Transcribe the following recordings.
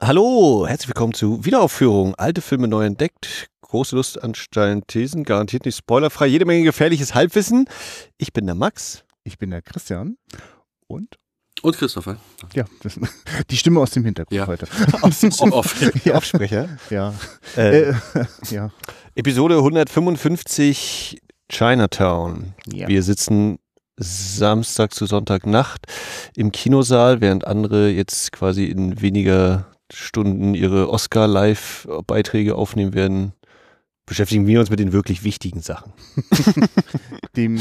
Hallo, herzlich willkommen zu Wiederaufführung. Alte Filme neu entdeckt. Große Lust an steilen Thesen, garantiert nicht spoilerfrei. Jede Menge gefährliches Halbwissen. Ich bin der Max. Ich bin der Christian. Und? Und Christopher. Ja, das, die Stimme aus dem Hintergrund Ja. heute. Aus dem Off. Ja. Aufsprecher. Ja. Äh, Äh, ja. Episode 155 Chinatown. ja. Wir sitzen Samstag zu Sonntagnacht im Kinosaal, während andere jetzt quasi in weniger Stunden ihre Oscar-Live-Beiträge aufnehmen werden. Beschäftigen wir uns mit den wirklich wichtigen Sachen. Dem,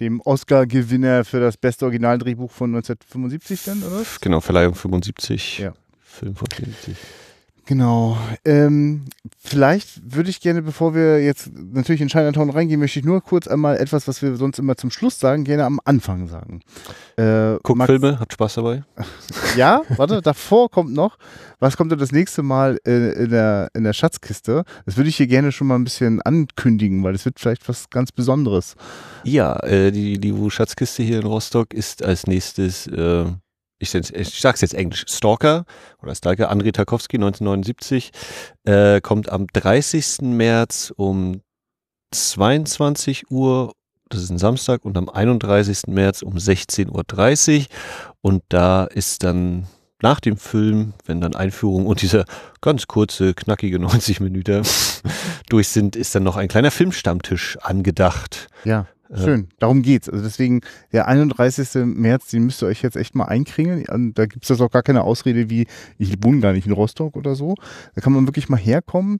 dem Oscar-Gewinner für das beste Originaldrehbuch von 1975 dann, oder? Genau, Verleihung 75. Ja. Film von 75. Genau. Ähm, vielleicht würde ich gerne, bevor wir jetzt natürlich in Chinatown reingehen, möchte ich nur kurz einmal etwas, was wir sonst immer zum Schluss sagen, gerne am Anfang sagen. Äh, Guckt Max- Filme, habt Spaß dabei. Ja, warte, davor kommt noch, was kommt denn das nächste Mal äh, in, der, in der Schatzkiste? Das würde ich hier gerne schon mal ein bisschen ankündigen, weil das wird vielleicht was ganz Besonderes. Ja, äh, die, die Wu-Schatzkiste hier in Rostock ist als nächstes, äh, ich, ich sag's jetzt englisch, Stalker oder Stalker, André Tarkowski, 1979, äh, kommt am 30. März um 22 Uhr, das ist ein Samstag, und am 31. März um 16.30 Uhr. Und da ist dann nach dem Film, wenn dann Einführung und dieser ganz kurze, knackige 90 Minuten durch sind, ist dann noch ein kleiner Filmstammtisch angedacht. Ja, schön. Darum geht's. Also deswegen, der 31. März, den müsst ihr euch jetzt echt mal einkringeln. Da gibt's das auch gar keine Ausrede wie, ich wohne gar nicht in Rostock oder so. Da kann man wirklich mal herkommen.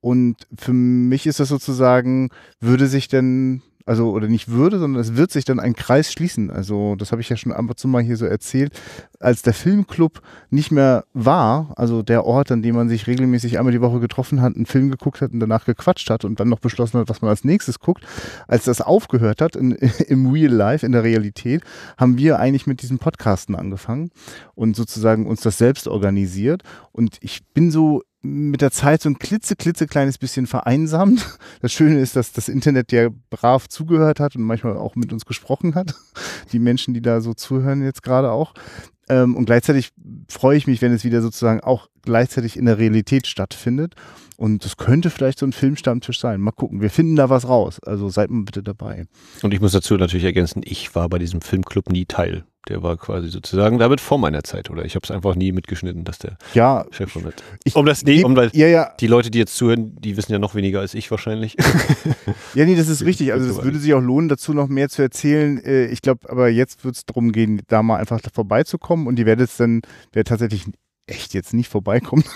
Und für mich ist das sozusagen, würde sich denn, also, oder nicht würde, sondern es wird sich dann ein Kreis schließen. Also, das habe ich ja schon ab und zu mal hier so erzählt. Als der Filmclub nicht mehr war, also der Ort, an dem man sich regelmäßig einmal die Woche getroffen hat, einen Film geguckt hat und danach gequatscht hat und dann noch beschlossen hat, was man als nächstes guckt, als das aufgehört hat in, im Real Life, in der Realität, haben wir eigentlich mit diesem Podcasten angefangen und sozusagen uns das selbst organisiert. Und ich bin so mit der Zeit so ein klitze, klitze kleines bisschen vereinsamt. Das Schöne ist, dass das Internet ja brav zugehört hat und manchmal auch mit uns gesprochen hat. Die Menschen, die da so zuhören jetzt gerade auch. Ähm, und gleichzeitig freue ich mich, wenn es wieder sozusagen auch gleichzeitig in der Realität stattfindet. Und das könnte vielleicht so ein Filmstammtisch sein. Mal gucken. Wir finden da was raus. Also seid mal bitte dabei. Und ich muss dazu natürlich ergänzen, ich war bei diesem Filmclub nie Teil. Der war quasi sozusagen damit vor meiner Zeit, oder? Ich habe es einfach nie mitgeschnitten, dass der Ja, Chef von mit. Ich- Um das, nee, um weil ja, ja, die Leute, die jetzt zuhören, die wissen ja noch weniger als ich wahrscheinlich. ja, nee, das ist richtig. Also es würde sich auch lohnen, dazu noch mehr zu erzählen. Äh, Ich glaube, aber jetzt wird es darum gehen, da mal einfach vorbeizukommen und ihr werdet es dann, wer tatsächlich echt jetzt nicht vorbeikommt,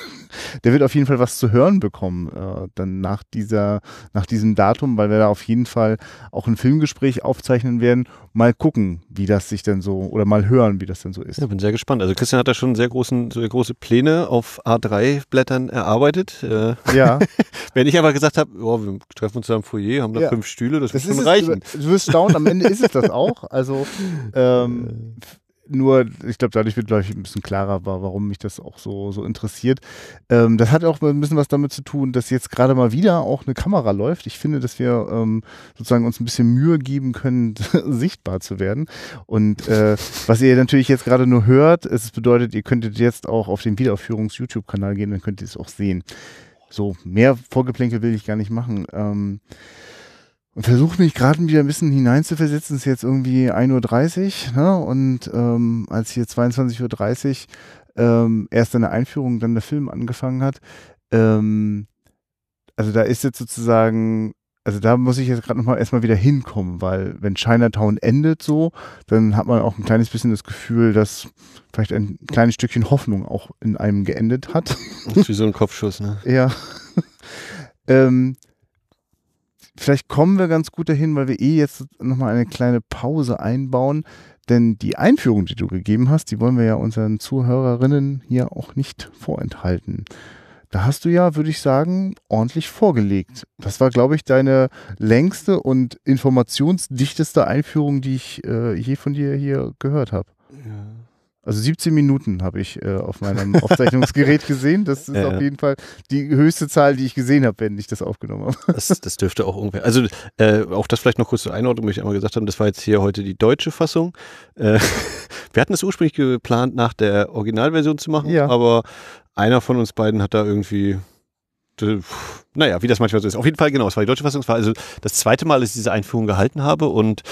der wird auf jeden Fall was zu hören bekommen, äh, dann nach dieser, nach diesem Datum, weil wir da auf jeden Fall auch ein Filmgespräch aufzeichnen werden. Mal gucken, wie das sich denn so, oder mal hören, wie das denn so ist. Ja, bin sehr gespannt. Also Christian hat da schon sehr großen, sehr große Pläne auf A3-Blättern erarbeitet. Äh, Ja, wenn ich einfach gesagt habe, oh, wir treffen uns da im Foyer, haben da Ja. fünf Stühle, das, das wird ist schon es, reichen. du wirst staunen, am Ende ist es das auch. Also ähm, f- nur, ich glaube, dadurch wird, glaube ich, ein bisschen klarer, wa- warum mich das auch so, so interessiert. Ähm, das hat auch ein bisschen was damit zu tun, dass jetzt gerade mal wieder auch eine Kamera läuft. Ich finde, dass wir ähm, sozusagen uns ein bisschen Mühe geben können, sichtbar zu werden. Und äh, was ihr natürlich jetzt gerade nur hört, es bedeutet, ihr könntet jetzt auch auf den Wiederaufführungs-YouTube-Kanal gehen, dann könnt ihr es auch sehen. So, mehr Vorgeplänkel will ich gar nicht machen. Ähm, und versuche mich gerade wieder ein bisschen hineinzuversetzen. Es ist jetzt irgendwie 1.30 Uhr ne? und ähm, als hier 22.30 Uhr ähm, erst eine Einführung, dann der Film angefangen hat, ähm, also da ist jetzt sozusagen, also da muss ich jetzt gerade nochmal erstmal wieder hinkommen, weil wenn Chinatown endet so, dann hat man auch ein kleines bisschen das Gefühl, dass vielleicht ein kleines Stückchen Hoffnung auch in einem geendet hat. Das ist wie so ein Kopfschuss, ne? Ja. ähm, vielleicht kommen wir ganz gut dahin, weil wir eh jetzt nochmal eine kleine Pause einbauen. Denn die Einführung, die du gegeben hast, die wollen wir ja unseren Zuhörerinnen hier auch nicht vorenthalten. Da hast du ja, würde ich sagen, ordentlich vorgelegt. Das war, glaube ich, deine längste und informationsdichteste Einführung, die ich äh, je von dir hier gehört habe. Also 17 Minuten habe ich äh, auf meinem Aufzeichnungsgerät gesehen. Das ist Ja, auf jeden Fall die höchste Zahl, die ich gesehen habe, wenn ich das aufgenommen habe. Das, das dürfte auch irgendwer. Also äh, auch das vielleicht noch kurz zur Einordnung, möchte ich einmal gesagt haben, das war jetzt hier heute die deutsche Fassung. Äh, Wir hatten es ursprünglich geplant, nach der Originalversion zu machen, Ja. aber einer von uns beiden hat da irgendwie, naja, wie das manchmal so ist. Auf jeden Fall, genau, es war die deutsche Fassung. Es war also das zweite Mal, dass ich diese Einführung gehalten habe und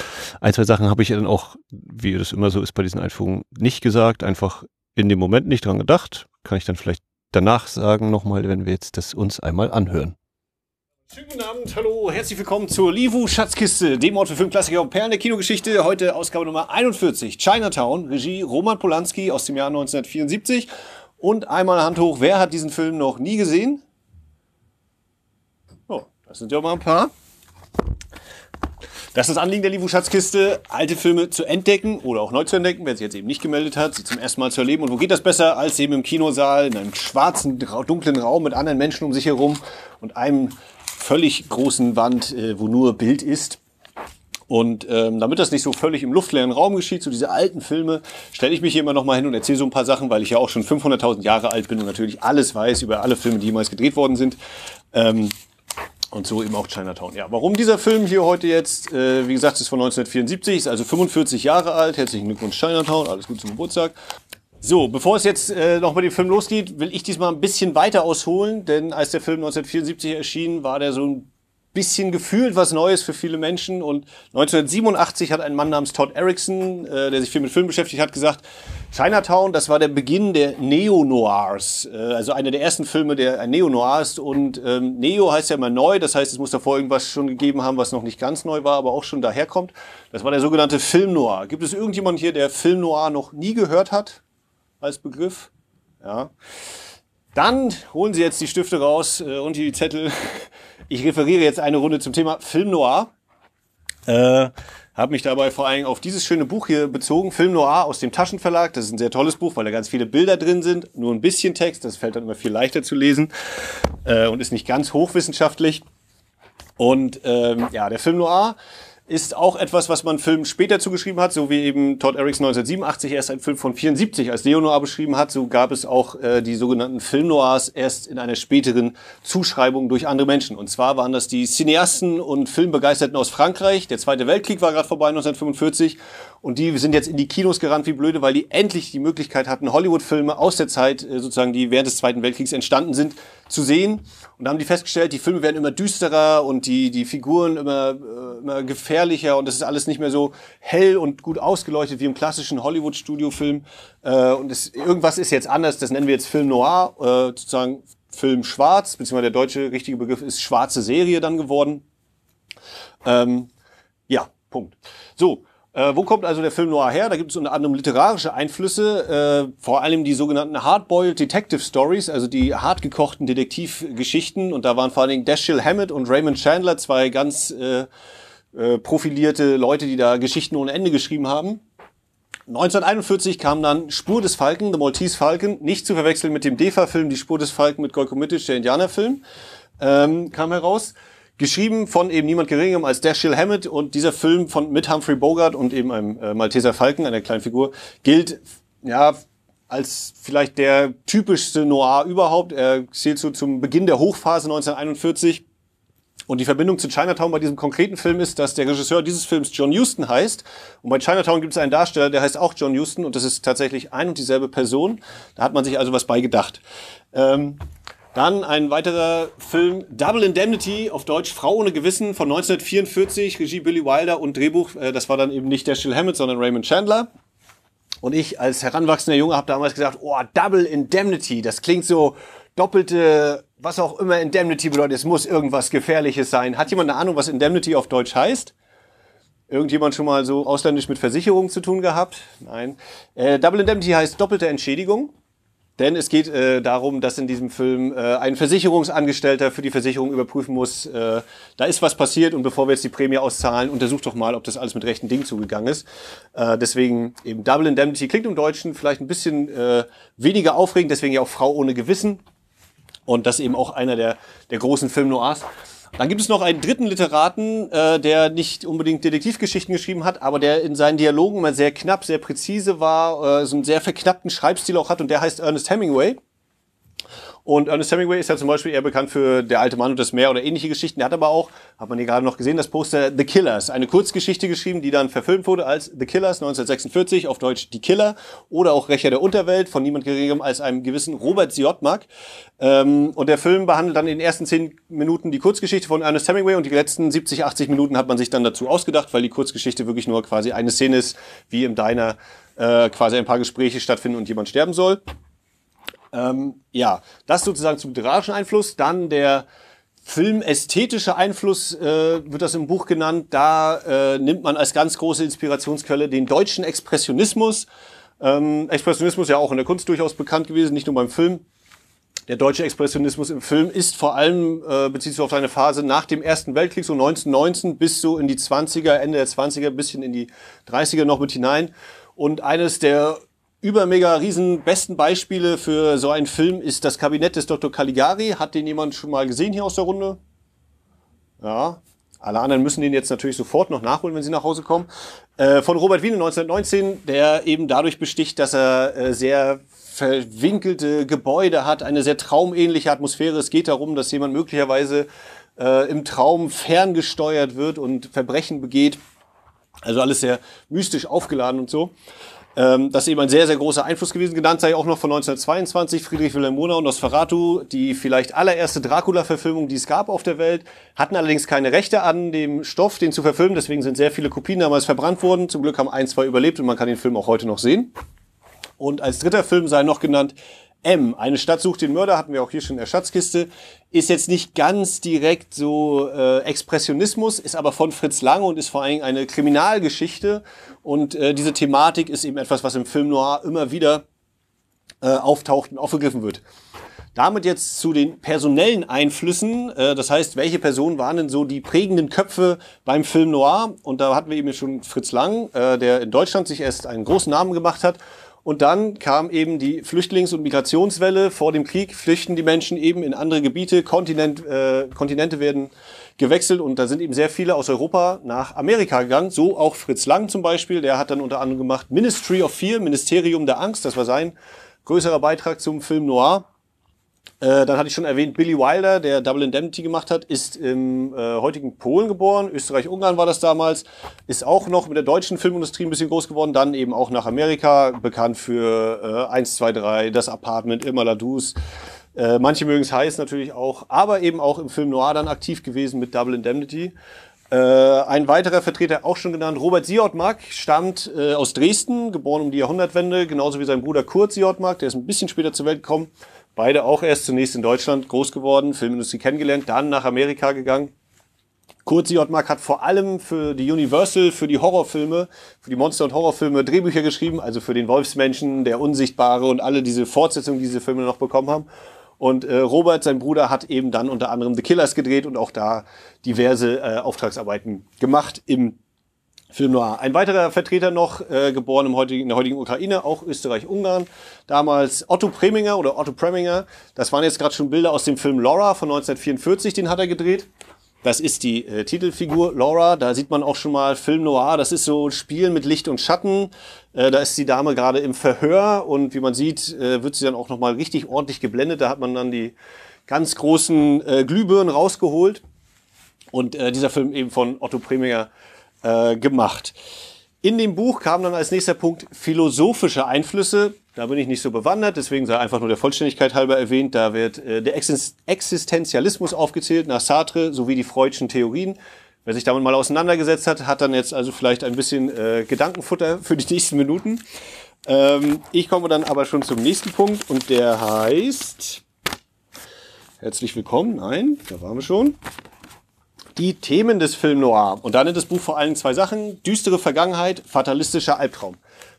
ein, zwei Sachen habe ich dann auch, wie das immer so ist bei diesen Einführungen, nicht gesagt, einfach in dem Moment nicht dran gedacht. Kann ich dann vielleicht danach sagen nochmal, wenn wir jetzt das uns einmal anhören. Schönen guten Abend, hallo, herzlich willkommen zur Livu Schatzkiste, dem Ort für Filmklassiker und Perlen der Kinogeschichte. Heute Ausgabe Nummer 41, Chinatown, Regie Roman Polanski aus dem Jahr 1974. Und einmal Hand hoch, wer hat diesen Film noch nie gesehen? Das sind ja mal ein paar. Das ist das Anliegen der Livu Schatzkiste, alte Filme zu entdecken oder auch neu zu entdecken, wer sich jetzt eben nicht gemeldet hat, sie zum ersten Mal zu erleben. Und wo geht das besser als eben im Kinosaal, in einem schwarzen, dunklen Raum mit anderen Menschen um sich herum und einem völlig großen Wand, äh, wo nur Bild ist. Und ähm, damit das nicht so völlig im luftleeren Raum geschieht, so diese alten Filme, stelle ich mich hier immer noch mal hin und erzähle so ein paar Sachen, weil ich ja auch schon 500.000 Jahre alt bin und natürlich alles weiß über alle Filme, die jemals gedreht worden sind. Ähm, und so eben auch Chinatown. Ja, warum dieser Film hier heute jetzt? Äh, wie gesagt, ist von 1974, ist also 45 Jahre alt. Herzlichen Glückwunsch Chinatown, alles Gute zum Geburtstag. So, bevor es jetzt äh, noch mit dem Film losgeht, will ich diesmal ein bisschen weiter ausholen, denn als der Film 1974 erschien, war der so ein bisschen gefühlt was Neues für viele Menschen. Und 1987 hat ein Mann namens Todd Erickson, äh, der sich viel mit Film beschäftigt hat, gesagt, Chinatown, das war der Beginn der Neo-Noirs. Äh, also einer der ersten Filme, der ein Neo-Noir ist. Und ähm, Neo heißt ja immer neu, das heißt, es muss davor irgendwas schon gegeben haben, was noch nicht ganz neu war, aber auch schon daherkommt. Das war der sogenannte Film Noir. Gibt es irgendjemand hier, der Film Noir noch nie gehört hat als Begriff? Ja. Dann holen Sie jetzt die Stifte raus äh, und die Zettel. Ich referiere jetzt eine Runde zum Thema Film Noir. Äh, habe mich dabei vor allem auf dieses schöne Buch hier bezogen, Film Noir aus dem Taschenverlag. Das ist ein sehr tolles Buch, weil da ganz viele Bilder drin sind, nur ein bisschen Text. Das fällt dann immer viel leichter zu lesen äh, und ist nicht ganz hochwissenschaftlich. Und ähm, ja, der Film Noir ist auch etwas, was man Filmen später zugeschrieben hat, so wie eben Todd Erickson 1987 erst einen Film von 74 als Neo-Noir beschrieben hat, so gab es auch äh, die sogenannten Film-Noirs erst in einer späteren Zuschreibung durch andere Menschen. Und zwar waren das die Cineasten und Filmbegeisterten aus Frankreich. Der Zweite Weltkrieg war gerade vorbei 1945 und die sind jetzt in die Kinos gerannt wie blöde, weil die endlich die Möglichkeit hatten, Hollywood-Filme aus der Zeit, äh, sozusagen, die während des Zweiten Weltkriegs entstanden sind, zu sehen. Und da haben die festgestellt, die Filme werden immer düsterer und die, die Figuren immer, äh, immer gefährlicher und das ist alles nicht mehr so hell und gut ausgeleuchtet wie im klassischen Hollywood-Studiofilm. Äh, und es, irgendwas ist jetzt anders, das nennen wir jetzt Film Noir, äh, sozusagen Film schwarz, beziehungsweise der deutsche richtige Begriff ist schwarze Serie dann geworden. Ähm, ja, Punkt. So, äh, wo kommt also der Film Noir her? Da gibt es unter anderem literarische Einflüsse, äh, vor allem die sogenannten Hardboiled Detective Stories, also die hartgekochten Detektivgeschichten. Und da waren vor allen Dingen Dashiell Hammett und Raymond Chandler, zwei ganz äh, äh, profilierte Leute, die da Geschichten ohne Ende geschrieben haben. 1941 kam dann Spur des Falken, The Maltese Falcon, nicht zu verwechseln mit dem DEFA-Film Die Spur des Falken mit Golko Mitic, der Indianerfilm, ähm, kam heraus. Geschrieben von eben niemand geringem als Dashiell Hammett und dieser Film von mit Humphrey Bogart und eben einem äh, Malteser Falken, einer kleinen Figur, gilt ja als vielleicht der typischste Noir überhaupt. Er zählt so zum Beginn der Hochphase 1941. Und die Verbindung zu Chinatown bei diesem konkreten Film ist, dass der Regisseur dieses Films John Huston heißt. Und bei Chinatown gibt es einen Darsteller, der heißt auch John Huston und das ist tatsächlich ein und dieselbe Person. Da hat man sich also was bei gedacht. Ähm, dann ein weiterer Film, Double Indemnity, auf Deutsch Frau ohne Gewissen von 1944, Regie Billy Wilder und Drehbuch, äh, das war dann eben nicht Dashiell Hammett, sondern Raymond Chandler. Und ich als heranwachsender Junge habe damals gesagt, oh, Double Indemnity, das klingt so doppelte, was auch immer Indemnity bedeutet, es muss irgendwas Gefährliches sein. Hat jemand eine Ahnung, was Indemnity auf Deutsch heißt? Irgendjemand schon mal so ausländisch mit Versicherungen zu tun gehabt? Nein. Äh, Double Indemnity heißt doppelte Entschädigung. Denn es geht äh, darum, dass in diesem Film äh, ein Versicherungsangestellter für die Versicherung überprüfen muss, äh, da ist was passiert und bevor wir jetzt die Prämie auszahlen, untersucht doch mal, ob das alles mit rechten Dingen zugegangen ist. Äh, deswegen eben Double Indemnity klingt im Deutschen vielleicht ein bisschen äh, weniger aufregend, deswegen ja auch Frau ohne Gewissen. Und das eben auch einer der, der großen Film-Noirs. Dann gibt es noch einen dritten Literaten, äh, der nicht unbedingt Detektivgeschichten geschrieben hat, aber der in seinen Dialogen immer sehr knapp, sehr präzise war, äh, so einen sehr verknappten Schreibstil auch hat und der heißt Ernest Hemingway. Und Ernest Hemingway ist ja zum Beispiel eher bekannt für Der alte Mann und das Meer oder ähnliche Geschichten. Er hat aber auch, hat man hier gerade noch gesehen, das Poster The Killers, eine Kurzgeschichte geschrieben, die dann verfilmt wurde als The Killers 1946, auf Deutsch Die Killer oder auch Rächer der Unterwelt von niemand geringerem als einem gewissen Robert Siodmak. Ähm, und der Film behandelt dann in den ersten zehn Minuten die Kurzgeschichte von Ernest Hemingway und die letzten 70, 80 Minuten hat man sich dann dazu ausgedacht, weil die Kurzgeschichte wirklich nur quasi eine Szene ist, wie im Diner äh, quasi ein paar Gespräche stattfinden und jemand sterben soll. Ähm, ja, das sozusagen zum literarischen Einfluss. Dann der filmästhetische Einfluss äh, wird das im Buch genannt. Da äh, nimmt man als ganz große Inspirationsquelle den deutschen Expressionismus. Ähm, Expressionismus ja auch in der Kunst durchaus bekannt gewesen, nicht nur beim Film. Der deutsche Expressionismus im Film ist vor allem, äh, bezieht sich auf eine Phase nach dem Ersten Weltkrieg, so 1919 bis so in die 20er, Ende der 20er, bisschen in die 30er noch mit hinein. Und eines der über mega riesen besten Beispiele für so einen Film ist das Kabinett des Dr. Caligari. Hat den jemand schon mal gesehen hier aus der Runde? Ja. Alle anderen müssen den jetzt natürlich sofort noch nachholen, wenn sie nach Hause kommen. Äh, von Robert Wiene 1919, der eben dadurch besticht, dass er äh, sehr verwinkelte Gebäude hat, eine sehr traumähnliche Atmosphäre. Es geht darum, dass jemand möglicherweise äh, im Traum ferngesteuert wird und Verbrechen begeht. Also alles sehr mystisch aufgeladen und so. Ähm, das ist eben ein sehr, sehr großer Einfluss gewesen. Genannt sei auch noch von 1922 Friedrich Wilhelm Murnau und Nosferatu, die vielleicht allererste Dracula-Verfilmung, die es gab auf der Welt, hatten allerdings keine Rechte an dem Stoff, den zu verfilmen. Deswegen sind sehr viele Kopien damals verbrannt worden. Zum Glück haben ein, zwei überlebt und man kann den Film auch heute noch sehen. Und als dritter Film sei noch genannt M. Eine Stadt sucht den Mörder, hatten wir auch hier schon in der Schatzkiste. Ist jetzt nicht ganz direkt so äh, Expressionismus, ist aber von Fritz Lange und ist vor allem eine Kriminalgeschichte. Und äh, diese Thematik ist eben etwas, was im Film Noir immer wieder äh, auftaucht und aufgegriffen wird. Damit jetzt zu den personellen Einflüssen. Äh, das heißt, welche Personen waren denn so die prägenden Köpfe beim Film Noir? Und da hatten wir eben schon Fritz Lang, äh, der in Deutschland sich erst einen großen Namen gemacht hat und dann kam eben die Flüchtlings- und Migrationswelle. Vor dem Krieg flüchten die Menschen eben in andere Gebiete, Kontinent, äh, Kontinente werden gewechselt und da sind eben sehr viele aus Europa nach Amerika gegangen. So auch Fritz Lang zum Beispiel, der hat dann unter anderem gemacht Ministry of Fear, Ministerium der Angst. Das war sein größerer Beitrag zum Film Noir. Äh, dann hatte ich schon erwähnt, Billy Wilder, der Double Indemnity gemacht hat, ist im äh, heutigen Polen geboren. Österreich-Ungarn war das damals. Ist auch noch mit der deutschen Filmindustrie ein bisschen groß geworden. Dann eben auch nach Amerika, bekannt für äh, 1, 2, 3, Das Apartment, Immer Ladus. Äh, manche mögen es heiß natürlich auch, aber eben auch im Film Noir dann aktiv gewesen mit Double Indemnity. Äh, ein weiterer Vertreter, auch schon genannt, Robert Siodmark, stammt äh, aus Dresden, geboren um die Jahrhundertwende, genauso wie sein Bruder Kurt Siodmark, der ist ein bisschen später zur Welt gekommen. Beide auch erst zunächst in Deutschland groß geworden, Filmindustrie kennengelernt, dann nach Amerika gegangen. Kurt Siodmark hat vor allem für die Universal, für die Horrorfilme, für die Monster- und Horrorfilme Drehbücher geschrieben, also für den Wolfsmenschen, der Unsichtbare und alle diese Fortsetzungen, die diese Filme noch bekommen haben. Und äh, Robert, sein Bruder, hat eben dann unter anderem The Killers gedreht und auch da diverse äh, Auftragsarbeiten gemacht im Film Noir. Ein weiterer Vertreter noch, äh, geboren im heutigen, in der heutigen Ukraine, auch Österreich-Ungarn. Damals Otto Preminger oder Otto Preminger. Das waren jetzt gerade schon Bilder aus dem Film Laura von 1944, den hat er gedreht. Das ist die äh, Titelfigur Laura. Da sieht man auch schon mal Film Noir. Das ist so ein Spiel mit Licht und Schatten. Äh, da ist die Dame gerade im Verhör und wie man sieht, äh, wird sie dann auch noch mal richtig ordentlich geblendet. Da hat man dann die ganz großen äh, Glühbirnen rausgeholt. Und äh, dieser Film eben von Otto Preminger äh, gemacht. In dem Buch kam dann als nächster Punkt philosophische Einflüsse. Da bin ich nicht so bewandert, deswegen sei einfach nur der Vollständigkeit halber erwähnt. Da wird äh, der Existenzialismus aufgezählt nach Sartre sowie die Freudschen Theorien. Wer sich damit mal auseinandergesetzt hat, hat dann jetzt also vielleicht ein bisschen äh, Gedankenfutter für die nächsten Minuten. Ähm, ich komme dann aber schon zum nächsten Punkt und der heißt Herzlich willkommen. Nein, da waren wir schon die Themen des Film Noir. Und da nennt das Buch vor allem zwei Sachen. Düstere Vergangenheit, fatalistischer Albtraum.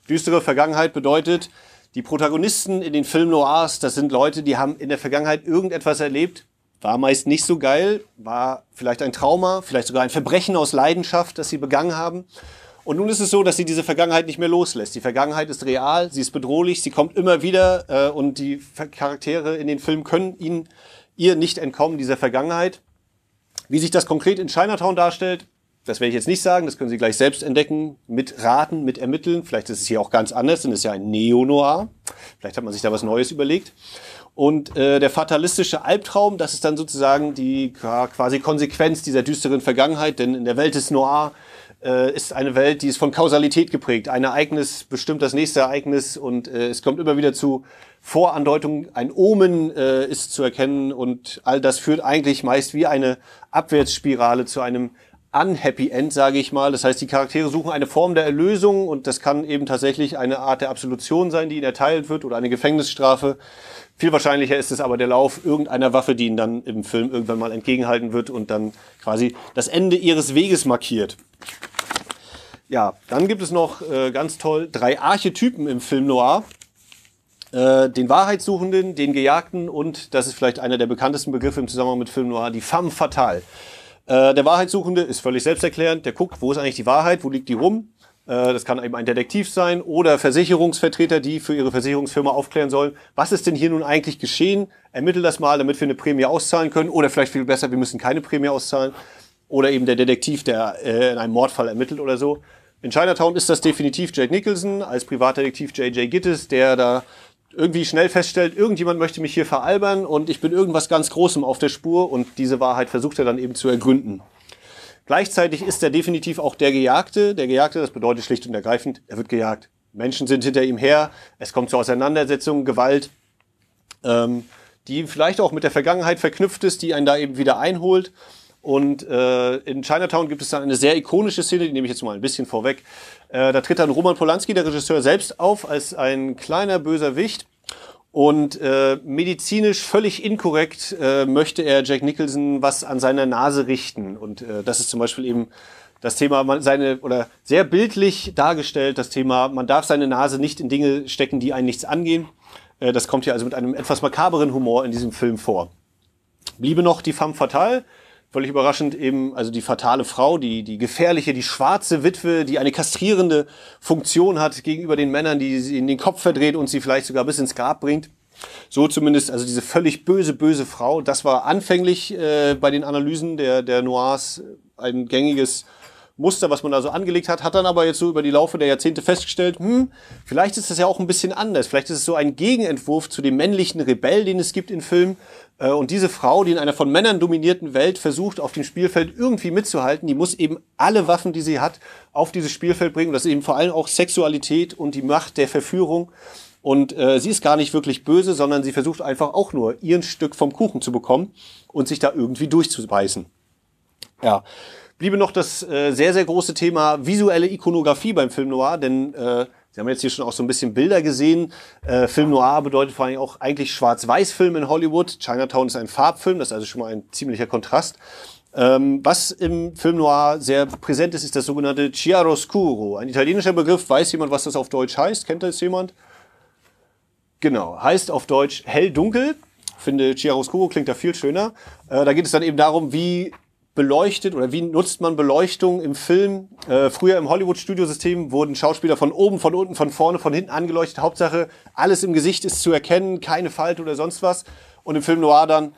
Düstere Vergangenheit bedeutet, die Protagonisten in den Film Noirs, das sind Leute, die haben in der Vergangenheit irgendetwas erlebt, war meist nicht so geil, war vielleicht ein Trauma, vielleicht sogar ein Verbrechen aus Leidenschaft, das sie begangen haben. Und nun ist es so, dass sie diese Vergangenheit nicht mehr loslässt. Die Vergangenheit ist real, sie ist bedrohlich, sie kommt immer wieder äh, und die Charaktere in den Filmen können ihnen, ihr nicht entkommen, dieser Vergangenheit. Wie sich das konkret in Chinatown darstellt, das werde ich jetzt nicht sagen, das können Sie gleich selbst entdecken, mit raten, mit ermitteln. Vielleicht ist es hier auch ganz anders, denn es ist ja ein Neo-Noir. Vielleicht hat man sich da was Neues überlegt. Und äh, der fatalistische Albtraum, das ist dann sozusagen die quasi Konsequenz dieser düsteren Vergangenheit, denn in der Welt des Noir äh, ist eine Welt, die ist von Kausalität geprägt. Ein Ereignis bestimmt das nächste Ereignis und äh, es kommt immer wieder zu Vorandeutungen. Ein Omen äh, ist zu erkennen und all das führt eigentlich meist wie eine Abwärtsspirale zu einem unhappy end, sage ich mal. Das heißt, die Charaktere suchen eine Form der Erlösung und das kann eben tatsächlich eine Art der Absolution sein, die ihnen erteilt wird oder eine Gefängnisstrafe. Viel wahrscheinlicher ist es aber der Lauf irgendeiner Waffe, die ihnen dann im Film irgendwann mal entgegenhalten wird und dann quasi das Ende ihres Weges markiert. Ja, dann gibt es noch äh, ganz toll drei Archetypen im Film Noir. Äh, den Wahrheitssuchenden, den Gejagten und, das ist vielleicht einer der bekanntesten Begriffe im Zusammenhang mit Film Noir, die femme fatale. Äh, der Wahrheitssuchende ist völlig selbsterklärend, der guckt, wo ist eigentlich die Wahrheit, wo liegt die rum. Äh, das kann eben ein Detektiv sein oder Versicherungsvertreter, die für ihre Versicherungsfirma aufklären sollen. Was ist denn hier nun eigentlich geschehen? Ermittel das mal, damit wir eine Prämie auszahlen können. Oder vielleicht viel besser, wir müssen keine Prämie auszahlen. Oder eben der Detektiv, der äh, in einem Mordfall ermittelt oder so. In Chinatown ist das definitiv Jake Nicholson als Privatdetektiv J.J. Gittes, der da irgendwie schnell feststellt, irgendjemand möchte mich hier veralbern und ich bin irgendwas ganz Großem auf der Spur und diese Wahrheit versucht er dann eben zu ergründen. Gleichzeitig ist er definitiv auch der Gejagte. Der Gejagte, das bedeutet schlicht und ergreifend, er wird gejagt. Menschen sind hinter ihm her, es kommt zu Auseinandersetzungen, Gewalt, ähm, die vielleicht auch mit der Vergangenheit verknüpft ist, die einen da eben wieder einholt. Und äh, in Chinatown gibt es dann eine sehr ikonische Szene, die nehme ich jetzt mal ein bisschen vorweg. Äh, da tritt dann Roman Polanski, der Regisseur, selbst auf als ein kleiner böser Wicht. Und äh, medizinisch völlig inkorrekt äh, möchte er Jack Nicholson was an seiner Nase richten. Und äh, das ist zum Beispiel eben das Thema, man seine, oder sehr bildlich dargestellt, das Thema, man darf seine Nase nicht in Dinge stecken, die einen nichts angehen. Äh, das kommt hier also mit einem etwas makaberen Humor in diesem Film vor. Bliebe noch die femme fatale, völlig überraschend eben, also die fatale Frau, die, die gefährliche, die schwarze Witwe, die eine kastrierende Funktion hat gegenüber den Männern, die sie in den Kopf verdreht und sie vielleicht sogar bis ins Grab bringt. So zumindest, also diese völlig böse, böse Frau, das war anfänglich äh, bei den Analysen der, der Noirs ein gängiges Muster, was man da so angelegt hat, hat dann aber jetzt so über die Laufe der Jahrzehnte festgestellt, hm, vielleicht ist das ja auch ein bisschen anders. Vielleicht ist es so ein Gegenentwurf zu dem männlichen Rebell, den es gibt in Filmen. Äh, und diese Frau, die in einer von Männern dominierten Welt versucht, auf dem Spielfeld irgendwie mitzuhalten, die muss eben alle Waffen, die sie hat, auf dieses Spielfeld bringen. Und das ist eben vor allem auch Sexualität und die Macht der Verführung. Und äh, sie ist gar nicht wirklich böse, sondern sie versucht einfach auch nur ihren Stück vom Kuchen zu bekommen und sich da irgendwie durchzubeißen. Ja, bliebe noch das äh, sehr, sehr große Thema visuelle Ikonografie beim Film Noir, denn äh, Sie haben jetzt hier schon auch so ein bisschen Bilder gesehen. Äh, Film Noir bedeutet vor allem auch eigentlich Schwarz-Weiß-Film in Hollywood. Chinatown ist ein Farbfilm, das ist also schon mal ein ziemlicher Kontrast. Ähm, was im Film Noir sehr präsent ist, ist das sogenannte Chiaroscuro. Ein italienischer Begriff. Weiß jemand, was das auf Deutsch heißt? Kennt das jemand? Genau, heißt auf Deutsch hell-dunkel. Finde Chiaroscuro klingt da viel schöner. Äh, da geht es dann eben darum, wie beleuchtet oder wie nutzt man Beleuchtung im Film? Äh, früher im Hollywood-Studiosystem wurden Schauspieler von oben, von unten, von vorne, von hinten angeleuchtet. Hauptsache, alles im Gesicht ist zu erkennen, keine Falte oder sonst was. Und im Film Noir dann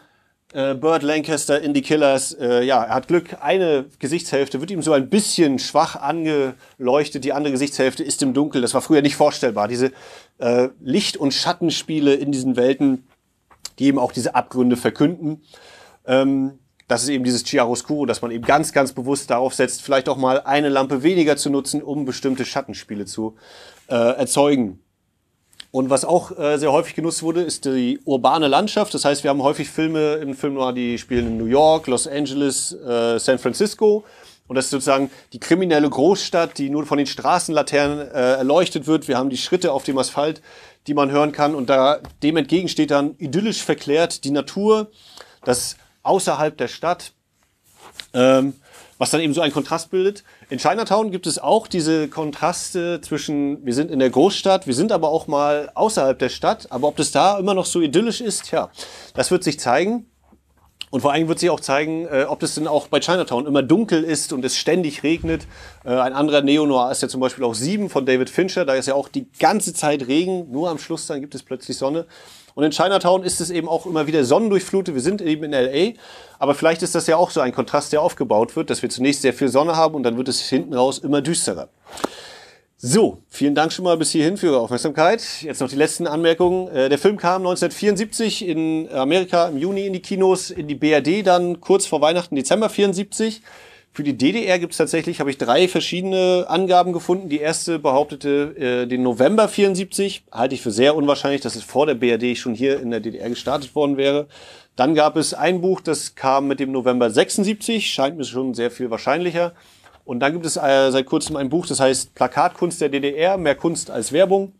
äh, Burt Lancaster in die Killers. Äh, ja, er hat Glück, eine Gesichtshälfte wird ihm so ein bisschen schwach angeleuchtet, die andere Gesichtshälfte ist im Dunkel. Das war früher nicht vorstellbar. Diese äh, Licht- und Schattenspiele in diesen Welten, die eben auch diese Abgründe verkünden. Ähm, das ist eben dieses Chiaroscuro, dass man eben ganz, ganz bewusst darauf setzt, vielleicht auch mal eine Lampe weniger zu nutzen, um bestimmte Schattenspiele zu äh, erzeugen. Und was auch äh, sehr häufig genutzt wurde, ist die urbane Landschaft. Das heißt, wir haben häufig Filme im Film Noir, die spielen in New York, Los Angeles, äh, San Francisco. Und das ist sozusagen die kriminelle Großstadt, die nur von den Straßenlaternen äh, erleuchtet wird. Wir haben die Schritte auf dem Asphalt, die man hören kann. Und da dem entgegen steht dann idyllisch verklärt die Natur, das außerhalb der Stadt, ähm, was dann eben so einen Kontrast bildet. In Chinatown gibt es auch diese Kontraste zwischen, wir sind in der Großstadt, wir sind aber auch mal außerhalb der Stadt, aber ob das da immer noch so idyllisch ist, ja, das wird sich zeigen. Und vor allem wird sich auch zeigen, äh, ob das denn auch bei Chinatown immer dunkel ist und es ständig regnet. Äh, ein anderer Neo-Noir ist ja zum Beispiel auch Sieben von David Fincher. Da ist ja auch die ganze Zeit Regen, nur am Schluss dann gibt es plötzlich Sonne. Und in Chinatown ist es eben auch immer wieder sonnendurchflutet. Wir sind eben in LA. Aber vielleicht ist das ja auch so ein Kontrast, der aufgebaut wird, dass wir zunächst sehr viel Sonne haben und dann wird es hinten raus immer düsterer. So, vielen Dank schon mal bis hierhin für Ihre Aufmerksamkeit. Jetzt noch die letzten Anmerkungen. Äh, der Film kam 1974 in Amerika im Juni in die Kinos, in die BRD dann kurz vor Weihnachten, Dezember 74. Für die DDR gibt es tatsächlich, habe ich drei verschiedene Angaben gefunden. Die erste behauptete äh, den November 74. Halte ich für sehr unwahrscheinlich, dass es vor der BRD schon hier in der DDR gestartet worden wäre. Dann gab es ein Buch, das kam mit dem November 76, scheint mir schon sehr viel wahrscheinlicher. Und dann gibt es äh, seit kurzem ein Buch, das heißt Plakatkunst der DDR, mehr Kunst als Werbung.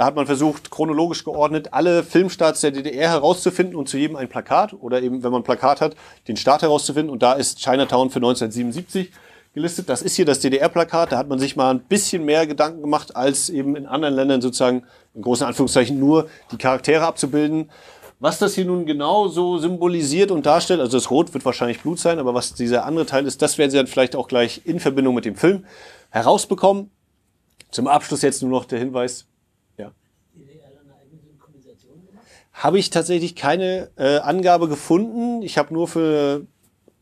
Da hat man versucht, chronologisch geordnet alle Filmstarts der DDR herauszufinden und zu jedem ein Plakat oder eben, wenn man ein Plakat hat, den Start herauszufinden. Und da ist Chinatown für 1977 gelistet. Das ist hier das DDR-Plakat. Da hat man sich mal ein bisschen mehr Gedanken gemacht, als eben in anderen Ländern sozusagen in großen Anführungszeichen nur die Charaktere abzubilden. Was das hier nun genau so symbolisiert und darstellt, also das Rot wird wahrscheinlich Blut sein, aber was dieser andere Teil ist, das werden Sie dann vielleicht auch gleich in Verbindung mit dem Film herausbekommen. Zum Abschluss jetzt nur noch der Hinweis. Ja. Habe ich tatsächlich keine äh, Angabe gefunden. Ich habe nur für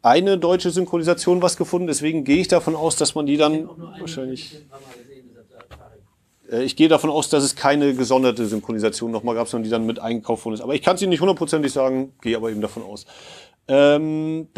eine deutsche Synchronisation was gefunden. Deswegen gehe ich davon aus, dass man die dann wahrscheinlich. Äh, ich gehe davon aus, dass es keine gesonderte Synchronisation nochmal gab, sondern die dann mit eingekauft worden ist. Aber ich kann es Ihnen nicht hundertprozentig sagen, gehe aber eben davon aus. Ähm,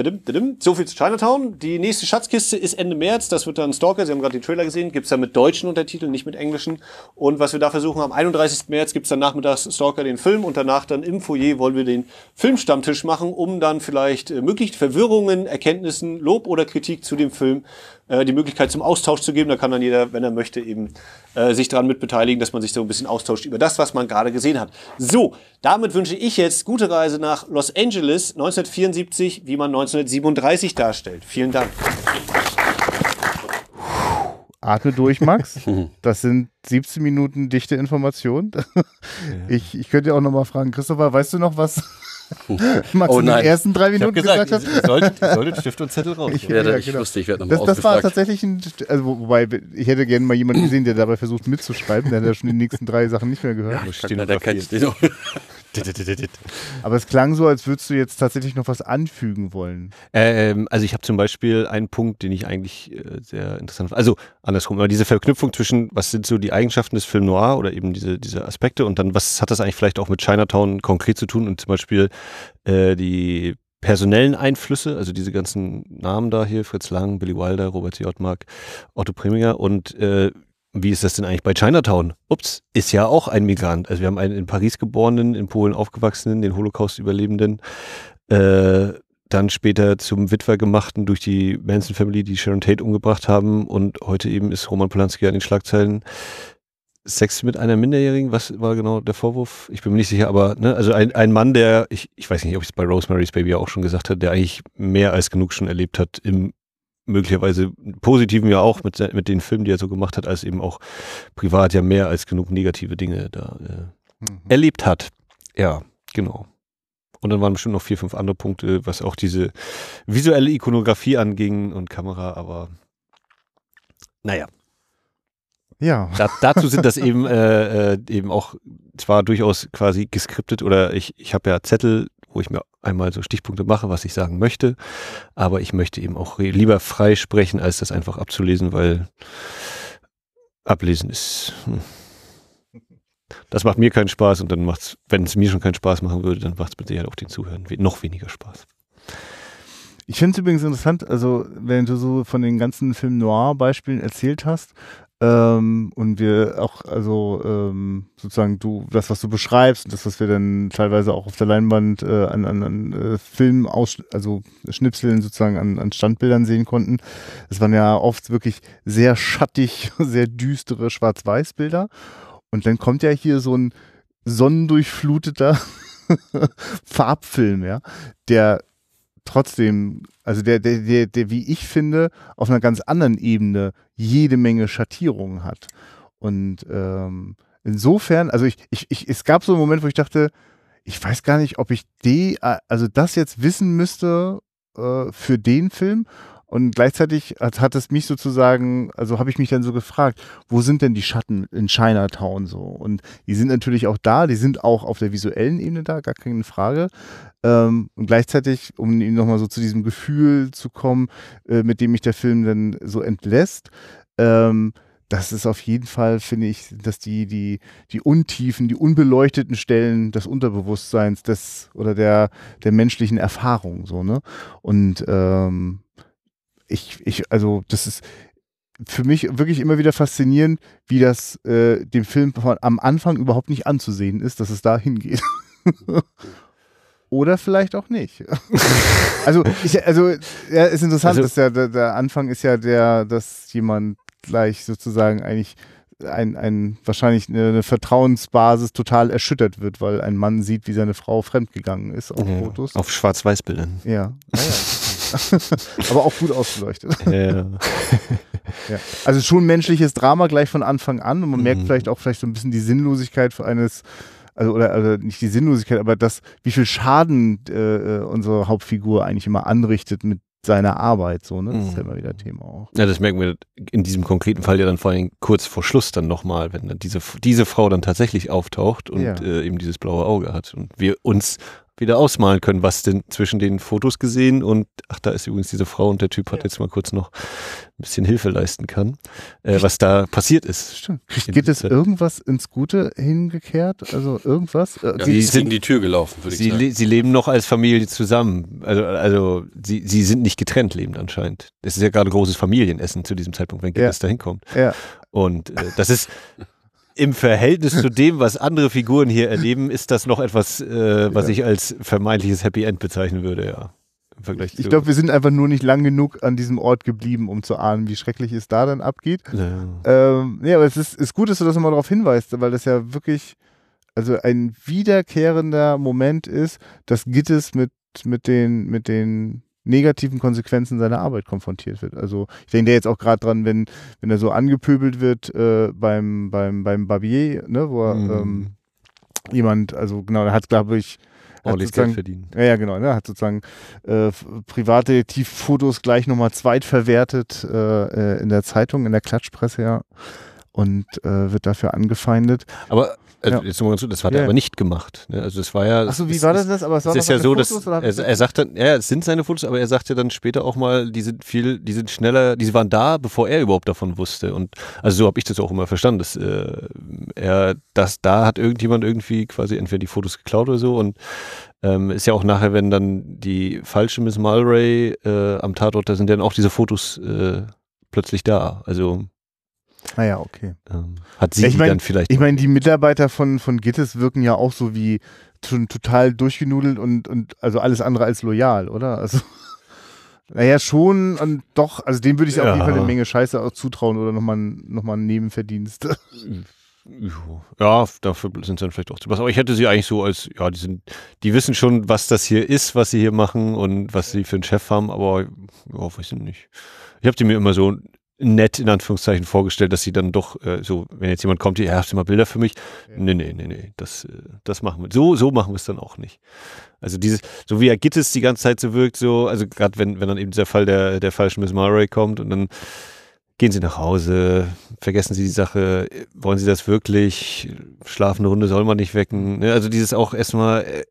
so viel zu Chinatown. Die nächste Schatzkiste ist Ende März. Das wird dann Stalker. Sie haben gerade den Trailer gesehen. Gibt's dann mit deutschen Untertiteln, nicht mit englischen. Und was wir da versuchen, am 31. März gibt's dann nachmittags Stalker den Film und danach dann im Foyer wollen wir den Filmstammtisch machen, um dann vielleicht äh, möglich Verwirrungen, Erkenntnissen, Lob oder Kritik zu dem Film äh, die Möglichkeit zum Austausch zu geben. Da kann dann jeder, wenn er möchte, eben äh, sich daran mitbeteiligen, dass man sich so ein bisschen austauscht über das, was man gerade gesehen hat. So, damit wünsche ich jetzt gute Reise nach Los Angeles 1974, wie man 1937 darstellt. Vielen Dank. Atme durch, Max. Das sind 17 Minuten dichte Information. Ich, ich könnte auch noch mal fragen, Christopher, weißt du noch, was Max oh, in den ersten drei Minuten gesagt, gesagt. Ihr solltet, ihr solltet Stift und Zettel raus. Ich, ja, ja, ich genau. wusste, ich werde nochmal das, das war tatsächlich ein, also wobei, ich hätte gerne mal jemanden gesehen, der dabei versucht mitzuschreiben, der hat ja schon die nächsten drei Sachen nicht mehr gehört. Ja, Stehen, da kann ich den Aber es klang so, als würdest du jetzt tatsächlich noch was anfügen wollen. Ähm, also ich habe zum Beispiel einen Punkt, den ich eigentlich äh, sehr interessant finde. Also andersrum, aber diese Verknüpfung zwischen, was sind so die Eigenschaften des Film Noir oder eben diese, diese Aspekte und dann, was hat das eigentlich vielleicht auch mit Chinatown konkret zu tun und zum Beispiel äh, die personellen Einflüsse, also diese ganzen Namen da hier, Fritz Lang, Billy Wilder, Robert C. Ottmark, Otto Preminger und äh, wie ist das denn eigentlich bei Chinatown? Ups, ist ja auch ein Migrant. Also wir haben einen in Paris geborenen, in Polen aufgewachsenen, den Holocaust-Überlebenden, äh, dann später zum Witwer gemachten durch die Manson Family, die Sharon Tate umgebracht haben und heute eben ist Roman Polanski an den Schlagzeilen. Sex mit einer Minderjährigen, was war genau der Vorwurf? Ich bin mir nicht sicher, aber ne, also ein, ein Mann, der, ich, ich weiß nicht, ob ich es bei Rosemary's Baby auch schon gesagt hat, der eigentlich mehr als genug schon erlebt hat im möglicherweise positiven ja auch mit, mit den Filmen, die er so gemacht hat, als eben auch privat ja mehr als genug negative Dinge da äh, mhm. erlebt hat. Ja, genau. Und dann waren bestimmt noch vier, fünf andere Punkte, was auch diese visuelle Ikonografie anging und Kamera, aber naja. Ja. Da, dazu sind das eben äh, äh, eben auch zwar durchaus quasi geskriptet oder ich, ich habe ja Zettel wo ich mir einmal so Stichpunkte mache, was ich sagen möchte. Aber ich möchte eben auch lieber frei sprechen, als das einfach abzulesen, weil ablesen ist. Hm. Das macht mir keinen Spaß und dann macht es, wenn es mir schon keinen Spaß machen würde, dann macht es mit Sicherheit auch den Zuhörern noch weniger Spaß. Ich finde es übrigens interessant, also wenn du so von den ganzen Film Noir-Beispielen erzählt hast, ähm, und wir auch, also ähm, sozusagen du, das, was du beschreibst das, was wir dann teilweise auch auf der Leinwand äh, an, an, an äh, Filmen, also Schnipseln sozusagen an, an Standbildern sehen konnten, das waren ja oft wirklich sehr schattig, sehr düstere Schwarz-Weiß-Bilder. Und dann kommt ja hier so ein sonnendurchfluteter Farbfilm, ja, der trotzdem, also der, der, der, der, wie ich finde, auf einer ganz anderen Ebene jede Menge Schattierungen hat. Und ähm, insofern, also ich, ich, ich, es gab so einen Moment, wo ich dachte, ich weiß gar nicht, ob ich die, also das jetzt wissen müsste äh, für den Film und gleichzeitig hat, es mich sozusagen, also habe ich mich dann so gefragt, wo sind denn die Schatten in Chinatown so? Und die sind natürlich auch da, die sind auch auf der visuellen Ebene da, gar keine Frage. Ähm, und gleichzeitig, um ihn nochmal so zu diesem Gefühl zu kommen, äh, mit dem mich der Film dann so entlässt, ähm, das ist auf jeden Fall, finde ich, dass die, die, die Untiefen, die unbeleuchteten Stellen des Unterbewusstseins des oder der, der menschlichen Erfahrung, so, ne? Und ähm, ich, ich, also das ist für mich wirklich immer wieder faszinierend, wie das äh, dem Film von, am Anfang überhaupt nicht anzusehen ist, dass es da hingeht. Oder vielleicht auch nicht. also, ich, also, ja, ist interessant, also, dass der, der, der Anfang ist ja der, dass jemand gleich sozusagen eigentlich ein, ein wahrscheinlich eine, eine, Vertrauensbasis total erschüttert wird, weil ein Mann sieht, wie seine Frau fremdgegangen ist auf ja, Fotos. Auf Schwarz-Weiß-Bildern. Ja. ja. Aber auch gut ausgeleuchtet. Ja. ja. Also schon menschliches Drama gleich von Anfang an und man merkt mhm. vielleicht auch vielleicht so ein bisschen die Sinnlosigkeit eines also oder also nicht die Sinnlosigkeit, aber das, wie viel Schaden äh, äh unsere Hauptfigur eigentlich immer anrichtet mit seiner Arbeit, so, ne? Das ist ja mhm. immer wieder Thema auch. Ja, das merken wir in diesem konkreten Fall ja dann vor allem kurz vor Schluss dann nochmal, wenn dann diese, diese Frau dann tatsächlich auftaucht und ja. äh, eben dieses blaue Auge hat und wir uns wieder ausmalen können, was denn zwischen den Fotos gesehen und ach, da ist übrigens diese Frau und der Typ hat ja. jetzt mal kurz noch ein bisschen Hilfe leisten kann, äh, was da passiert ist. Stimmt. Geht es irgendwas ins Gute hingekehrt? Also irgendwas? Äh, ja, sie sind in die Tür gelaufen, würde ich sie, sagen. Sie leben noch als Familie zusammen. Also, also sie, sie sind nicht getrennt lebend anscheinend. Es ist ja gerade großes Familienessen zu diesem Zeitpunkt, wenn Gittes ja. da hinkommt. Ja. Und äh, das ist im Verhältnis zu dem, was andere Figuren hier erleben, ist das noch etwas, äh, was ja. ich als vermeintliches Happy End bezeichnen würde, ja. Im Vergleich ich glaube, wir sind einfach nur nicht lang genug an diesem Ort geblieben, um zu ahnen, wie schrecklich es da dann abgeht. Ja, ähm, ja aber es ist, ist gut, dass du das nochmal darauf hinweist, weil das ja wirklich also ein wiederkehrender Moment ist, dass Gittes mit, mit den, mit den negativen Konsequenzen seiner Arbeit konfrontiert wird. Also ich denke da jetzt auch gerade dran, wenn, wenn er so angepöbelt wird äh, beim, beim, beim Barbier, ne, wo er, mhm. ähm, jemand, also genau, er hat, glaube ich, ordentlich Geld verdienen. Ja, ja, genau. Ne, hat sozusagen äh, private Tieffotos gleich nochmal zweitverwertet äh, äh, in der Zeitung, in der Klatschpresse, ja. Und äh, wird dafür angefeindet. Aber also ja. jetzt mal ganz das hat ja. er aber nicht gemacht. Ne? Also das war ja. Achso, wie war das? das? Aber es war ist ja so, Fotos, dass er, er sagt dann, ja, es sind seine Fotos, aber er sagt ja dann später auch mal, die sind viel, die sind schneller, die waren da, bevor er überhaupt davon wusste. Und also so habe ich das auch immer verstanden, dass äh, er, dass da hat irgendjemand irgendwie quasi entweder die Fotos geklaut oder so und ähm, ist ja auch nachher, wenn dann die falsche Miss Mulray äh, am Tatort, da sind dann auch diese Fotos äh, plötzlich da. Also Ah ja, okay. Ähm, hat sie ich mein, dann vielleicht. Ich meine, die Mitarbeiter von, von Gittes wirken ja auch so wie schon total durchgenudelt und, und also alles andere als loyal, oder? Also. Naja, schon und doch, also dem würde ich ja. auf jeden Fall eine Menge Scheiße auch zutrauen oder nochmal noch mal einen Nebenverdienst. Ja, dafür sind sie dann vielleicht auch zu was. Aber ich hätte sie eigentlich so als, ja, die sind, die wissen schon, was das hier ist, was sie hier machen und was sie für einen Chef haben, aber ja, weiß ich nicht. Ich habe die mir immer so nett in Anführungszeichen vorgestellt, dass sie dann doch äh, so, wenn jetzt jemand kommt, ja, hast du mal Bilder für mich? Ja. Nee, nee, nee, nee, das, äh, das machen wir. So, so machen wir es dann auch nicht. Also dieses, so wie er Gittes die ganze Zeit so wirkt, so, also gerade wenn, wenn dann eben dieser Fall der, der falschen Miss Murray kommt und dann gehen sie nach Hause, vergessen sie die Sache, wollen sie das wirklich, schlafende Hunde soll man nicht wecken. Ne? Also dieses auch erstmal, äh,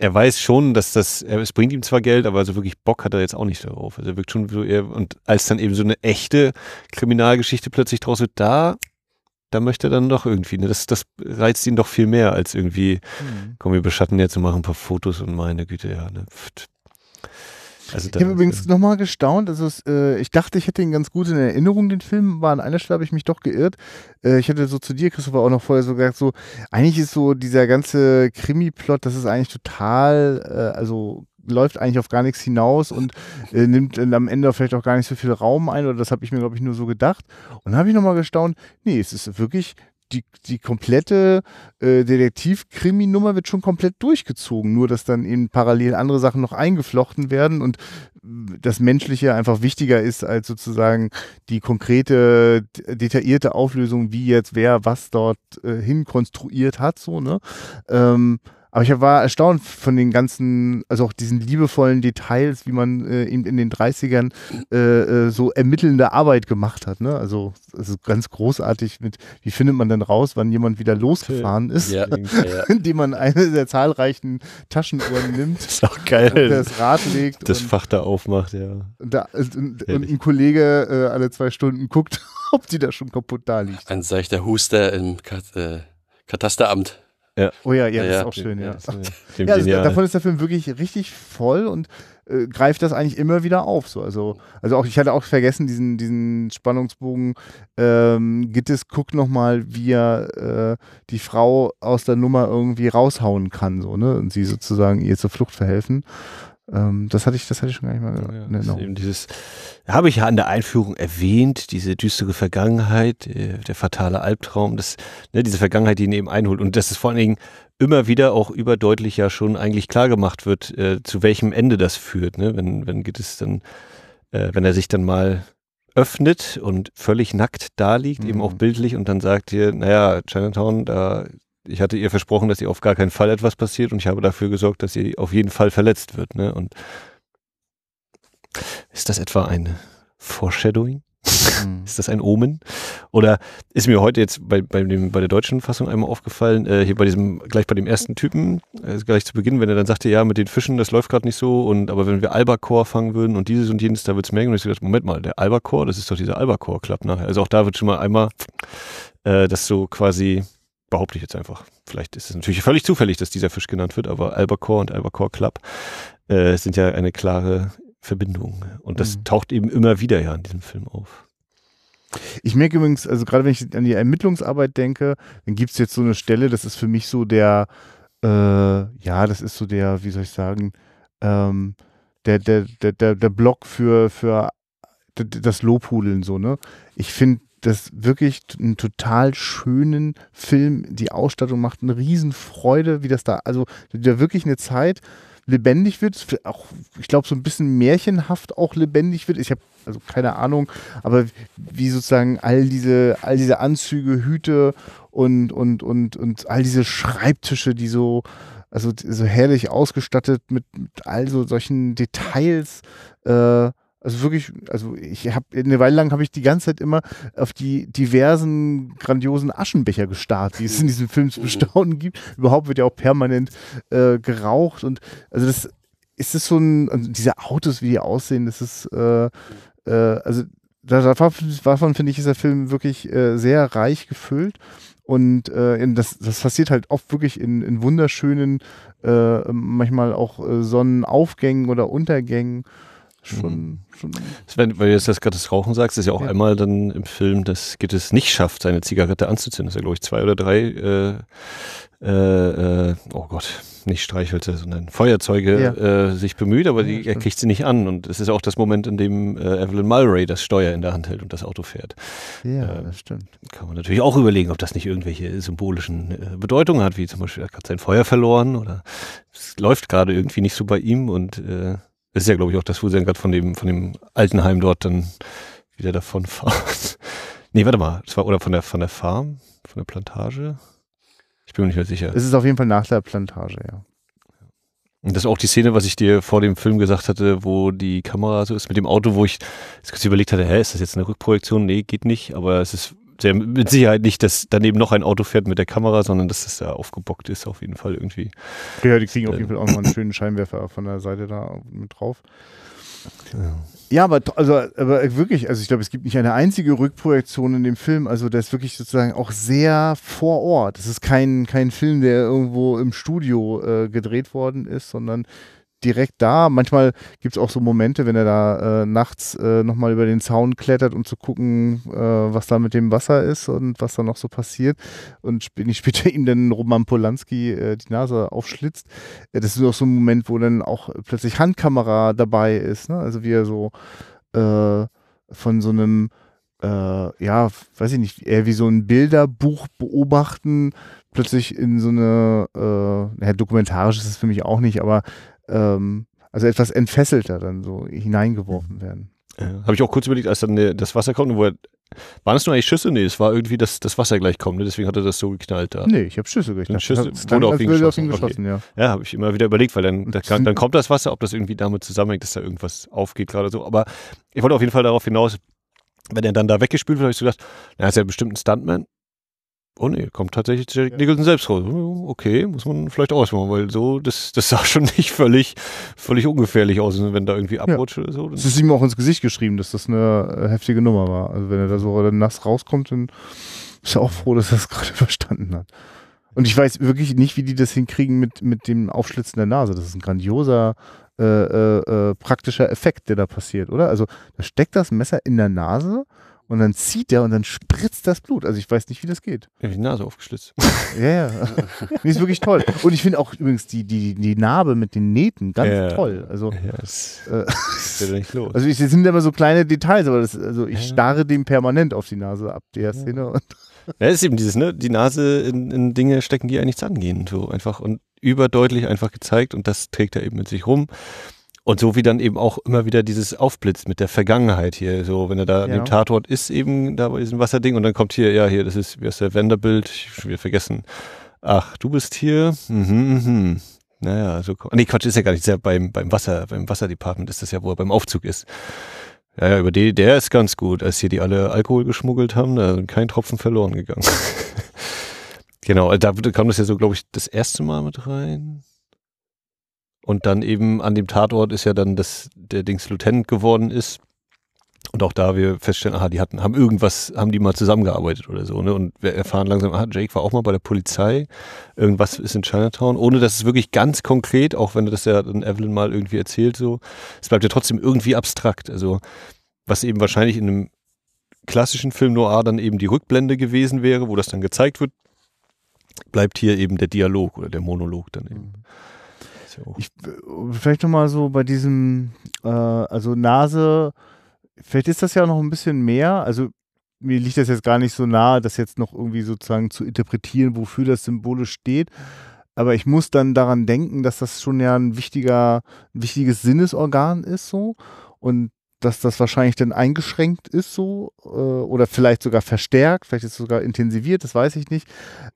er weiß schon, dass das, es bringt ihm zwar Geld, aber so wirklich Bock hat er jetzt auch nicht darauf. Also er wirkt schon so eher, und als dann eben so eine echte Kriminalgeschichte plötzlich draus wird, da, da möchte er dann doch irgendwie, ne, das, das reizt ihn doch viel mehr als irgendwie, mhm. komm, wir beschatten jetzt und machen ein paar Fotos und meine Güte, ja, ne, pft. Also ich habe übrigens nochmal gestaunt. Also es, äh, ich dachte, ich hätte ihn ganz gut in Erinnerung, den Film. Aber an einer Stelle habe ich mich doch geirrt. Äh, ich hatte so zu dir, Christopher, auch noch vorher so gesagt, so, eigentlich ist so dieser ganze Krimi-Plot, das ist eigentlich total, äh, also läuft eigentlich auf gar nichts hinaus und äh, nimmt am Ende vielleicht auch gar nicht so viel Raum ein. Oder das habe ich mir, glaube ich, nur so gedacht. Und dann habe ich nochmal gestaunt, nee, es ist wirklich die, die komplette äh, Detektiv-Krimi-Nummer wird schon komplett durchgezogen, nur dass dann eben parallel andere Sachen noch eingeflochten werden und das Menschliche einfach wichtiger ist als sozusagen die konkrete, detaillierte Auflösung, wie jetzt wer was dort äh, hin konstruiert hat, so, ne? Ähm, aber ich war erstaunt von den ganzen, also auch diesen liebevollen Details, wie man äh, in, in den 30ern äh, äh, so ermittelnde Arbeit gemacht hat. Ne? Also, also ganz großartig mit, wie findet man denn raus, wann jemand wieder losgefahren ist, ja, ja. indem man eine der zahlreichen Taschenuhren nimmt. Das ist auch geil. Das Rad legt. Das Fach da aufmacht, ja. Und, da, und, und ein Kollege äh, alle zwei Stunden guckt, ob die da schon kaputt da liegt. Ein seichter Huster im Kat äh, Katasteramt. Ja. Oh ja, ja, das ist auch schön, ja. ja also davon ist der Film wirklich richtig voll und äh, greift das eigentlich immer wieder auf. So. Also, also auch, ich hatte auch vergessen, diesen, diesen Spannungsbogen. Ähm, Gittes guckt nochmal, wie er äh, die Frau aus der Nummer irgendwie raushauen kann, so, ne? Und sie sozusagen ihr zur Flucht verhelfen. Ähm, das hatte ich, das hatte ich schon gar nicht mal ja, in Erinnerung. Eben dieses, habe ich ja an der Einführung erwähnt, diese düstere Vergangenheit, äh, der fatale Albtraum, das, ne, diese Vergangenheit, die ihn eben einholt. Und dass es vor allen Dingen immer wieder auch überdeutlich ja schon eigentlich klar gemacht wird, äh, zu welchem Ende das führt, ne? Wenn, wenn geht es dann, äh, wenn er sich dann mal öffnet und völlig nackt da liegt, mhm. eben auch mhm. bildlich und dann sagt ihr, naja, Chinatown, da ich hatte ihr versprochen, dass ihr auf gar keinen Fall etwas passiert und ich habe dafür gesorgt, dass sie auf jeden Fall verletzt wird. Ne? Und ist das etwa ein Foreshadowing? Mhm. ist das ein Omen? Oder ist mir heute jetzt bei, bei, dem, bei der deutschen Fassung einmal aufgefallen, äh, hier bei diesem, gleich bei dem ersten Typen, äh, gleich zu Beginn, wenn er dann sagte, ja, mit den Fischen, das läuft gerade nicht so, und aber wenn wir Albacore fangen würden und dieses und jenes, da wird es mehr. Und ich gedacht, Moment mal, der Albacore, das ist doch dieser Albacore-Club nachher. Also auch da wird schon mal einmal äh, das so quasi behaupte ich jetzt einfach. Vielleicht ist es natürlich völlig zufällig, dass dieser Fisch genannt wird, aber Albacore und Albacore Club äh, sind ja eine klare Verbindung. Und das mhm. taucht eben immer wieder ja in diesem Film auf. Ich merke übrigens, also gerade wenn ich an die Ermittlungsarbeit denke, dann gibt es jetzt so eine Stelle, das ist für mich so der, äh, ja, das ist so der, wie soll ich sagen, ähm, der, der, der, der, der Block für, für das Lobhudeln so, ne? Ich finde das wirklich einen total schönen Film. Die Ausstattung macht eine Riesenfreude, wie das da, also da wirklich eine Zeit lebendig wird, auch, ich glaube, so ein bisschen märchenhaft auch lebendig wird. Ich habe also keine Ahnung, aber wie sozusagen all diese, all diese Anzüge, Hüte und, und, und, und all diese Schreibtische, die so, also so herrlich ausgestattet mit, mit all so solchen Details, äh, also wirklich, also ich habe eine Weile lang habe ich die ganze Zeit immer auf die diversen grandiosen Aschenbecher gestarrt, die es in diesem Film zu bestaunen gibt. Überhaupt wird ja auch permanent äh, geraucht und also das ist es so ein, also diese Autos, wie die aussehen, das ist äh, äh, also davon finde ich, ist der Film wirklich äh, sehr reich gefüllt. Und äh, das, das passiert halt oft wirklich in, in wunderschönen, äh, manchmal auch äh, Sonnenaufgängen oder Untergängen schon. Mhm. schon Sven, weil du jetzt gerade das Rauchen sagst, ist ja auch ja. einmal dann im Film, dass Gittes nicht schafft, seine Zigarette anzuzünden. Das ist ja, glaube ich, zwei oder drei, äh, äh, äh, oh Gott, nicht Streichhölzer, sondern Feuerzeuge ja. äh, sich bemüht, aber die, er kriegt sie nicht an. Und es ist auch das Moment, in dem äh, Evelyn Mulray das Steuer in der Hand hält und das Auto fährt. Ja, äh, das stimmt. Kann man natürlich auch überlegen, ob das nicht irgendwelche symbolischen äh, Bedeutungen hat, wie zum Beispiel, er hat sein Feuer verloren oder es läuft gerade irgendwie nicht so bei ihm und äh, das ist ja, glaube ich, auch das, wo sie dann gerade von dem, von dem Altenheim dort dann wieder davon fahren. nee, warte mal. Das war, oder von der, von der Farm, von der Plantage? Ich bin mir nicht mehr sicher. Es ist auf jeden Fall nach der Plantage, ja. Und das ist auch die Szene, was ich dir vor dem Film gesagt hatte, wo die Kamera so ist mit dem Auto, wo ich jetzt kurz überlegt hatte, hä, ist das jetzt eine Rückprojektion? Nee, geht nicht, aber es ist sehr mit Sicherheit nicht, dass daneben noch ein Auto fährt mit der Kamera, sondern dass das da aufgebockt ist, auf jeden Fall irgendwie. Ja, die kriegen auf jeden Fall auch noch einen schönen Scheinwerfer von der Seite da mit drauf. Ja. ja, aber, also, aber wirklich, also ich glaube, es gibt nicht eine einzige Rückprojektion in dem Film. Also der ist wirklich sozusagen auch sehr vor Ort. Es ist kein, kein Film, der irgendwo im Studio äh, gedreht worden ist, sondern direkt da. Manchmal gibt es auch so Momente, wenn er da äh, nachts äh, nochmal über den Zaun klettert, um zu gucken, äh, was da mit dem Wasser ist und was da noch so passiert. Und wenn ich später ihm dann Roman Polanski äh, die Nase aufschlitzt, äh, das ist auch so ein Moment, wo dann auch plötzlich Handkamera dabei ist. Ne? Also wie er so äh, von so einem äh, ja, weiß ich nicht, eher wie so ein Bilderbuch beobachten, plötzlich in so eine, äh, ja, dokumentarisch ist es für mich auch nicht, aber ähm, also etwas entfesselter dann so hineingeworfen werden. Ja, Habe ich auch kurz überlegt, als dann das Wasser kommt, wo er Waren es nur eigentlich Schüsse? Nee, es war irgendwie das, das Wasser gleich kommen, ne? deswegen hat er das so geknallt da. Nee, ich habe Schüsse. Dann Schüsse- wurde auf ihn würde auf ihn geschossen, geschossen, ja. Ja, habe ich immer wieder überlegt, weil dann, da dann kommt das Wasser, ob das irgendwie damit zusammenhängt, dass da irgendwas aufgeht gerade so. Aber ich wollte auf jeden Fall darauf hinaus, wenn er dann da weggespült wird, habe ich so gedacht, na, ist ja bestimmt ein Stuntman. Oh nee, kommt tatsächlich Jack Ja. Nicholson selbst raus. Okay, muss man vielleicht ausmachen, weil so, das, das sah schon nicht völlig, völlig ungefährlich aus, wenn da irgendwie abrutscht oder so. Es ist ihm auch ins Gesicht geschrieben, dass das eine äh, heftige Nummer war. Also wenn er da so nass rauskommt, dann ist er auch froh, dass er es gerade überstanden hat. Und ich weiß wirklich nicht, wie die das hinkriegen mit, mit dem Aufschlitzen der Nase. Das ist ein grandioser äh, äh, äh, praktischer Effekt, der da passiert, oder? Also da steckt das Messer in der Nase und dann zieht er und dann spritzt das Blut. Also ich weiß nicht, wie das geht. Ja, die Nase aufgeschlitzt. Ja, ja. nee, ist wirklich toll. Und ich finde auch übrigens die, die, die Narbe mit den Nähten ganz Ja. toll. Also, Ja, das äh, ist ja nicht los. also ich, das sind immer so kleine Details, aber das, also ich Ja. starre dem permanent auf die Nase ab, der Szene. Und Ja, ist eben dieses, ne, die Nase in, in Dinge stecken, die eigentlich nichts angehen, so einfach und überdeutlich einfach gezeigt und das trägt er eben mit sich rum. Und so wie dann eben auch immer wieder dieses Aufblitzt mit der Vergangenheit hier, so wenn er da an Ja. dem Tatort ist, eben da bei diesem Wasserding und dann kommt hier, ja, hier, das ist, wie heißt der Vanderbilt, ich schon wieder vergessen. Ach, du bist hier, mhm, mhm. Naja, so, nee, Quatsch, ist ja gar nicht, ist ja beim, beim Wasser, beim Wasserdepartment ist das ja, wo er beim Aufzug ist. Ja, ja, über die, der ist ganz gut. Als hier die alle Alkohol geschmuggelt haben, da ist kein Tropfen verloren gegangen. genau, da kam das ja so, glaube ich, das erste Mal mit rein. Und dann eben an dem Tatort ist ja dann, dass der Dings Lieutenant geworden ist. Und auch da wir feststellen, aha, die hatten, haben irgendwas, haben die mal zusammengearbeitet oder so, ne? Und wir erfahren langsam, aha, Jake war auch mal bei der Polizei. Irgendwas ist in Chinatown, ohne dass es wirklich ganz konkret, auch wenn das ja dann Evelyn mal irgendwie erzählt, so, es bleibt ja trotzdem irgendwie abstrakt. Also, was eben wahrscheinlich in einem klassischen Film Noir dann eben die Rückblende gewesen wäre, wo das dann gezeigt wird, bleibt hier eben der Dialog oder der Monolog dann eben. Ist ich, äh, vielleicht nochmal so bei diesem, äh, also Nase, vielleicht ist das ja noch ein bisschen mehr. Also mir liegt das jetzt gar nicht so nahe, das jetzt noch irgendwie sozusagen zu interpretieren, wofür das symbolisch steht. Aber ich muss dann daran denken, dass das schon ja ein wichtiger, ein wichtiges Sinnesorgan ist so. Und dass das wahrscheinlich dann eingeschränkt ist so äh, oder vielleicht sogar verstärkt, vielleicht ist es sogar intensiviert, das weiß ich nicht.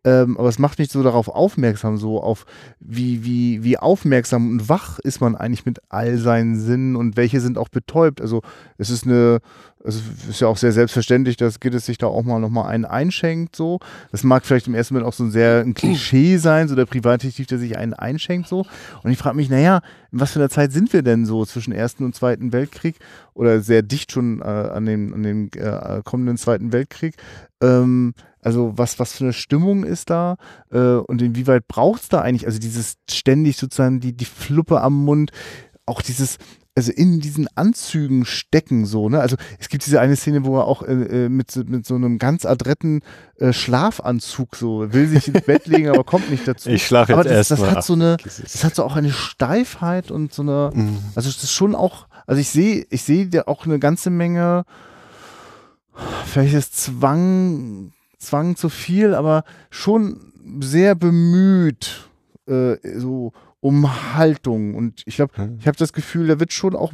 Ähm, aber es macht mich so darauf aufmerksam, so auf wie, wie, wie aufmerksam und wach ist man eigentlich mit all seinen Sinnen und welche sind auch betäubt. Also es ist eine, es ist ja auch sehr selbstverständlich, dass Gittes sich da auch mal nochmal einen einschenkt, so. Das mag vielleicht im ersten Moment auch so ein sehr ein Klischee sein, so der Privatdetektiv, der sich einen einschenkt, so. Und ich frage mich, naja, in was für einer Zeit sind wir denn so zwischen Ersten und Zweiten Weltkrieg oder sehr dicht schon äh, an dem, an dem äh, kommenden Zweiten Weltkrieg? Ähm, also was, was für eine Stimmung ist da äh, und inwieweit braucht es da eigentlich, also dieses ständig sozusagen die, die Fluppe am Mund, auch dieses, also in diesen Anzügen stecken so, ne? Also es gibt diese eine Szene, wo er auch äh, äh, mit, so- mit so einem ganz adretten äh, Schlafanzug so will sich ins Bett legen, aber kommt nicht dazu. Ich schlafe jetzt aber das, erst das mal. hat so eine, das hat so auch eine Steifheit und so eine, Mhm. also es ist schon auch, also ich sehe, ich sehe da auch eine ganze Menge, vielleicht ist Zwang, Zwang zu viel, aber schon sehr bemüht, äh, so um Haltung. Und ich glaube, Hm. ich habe das Gefühl, da wird schon auch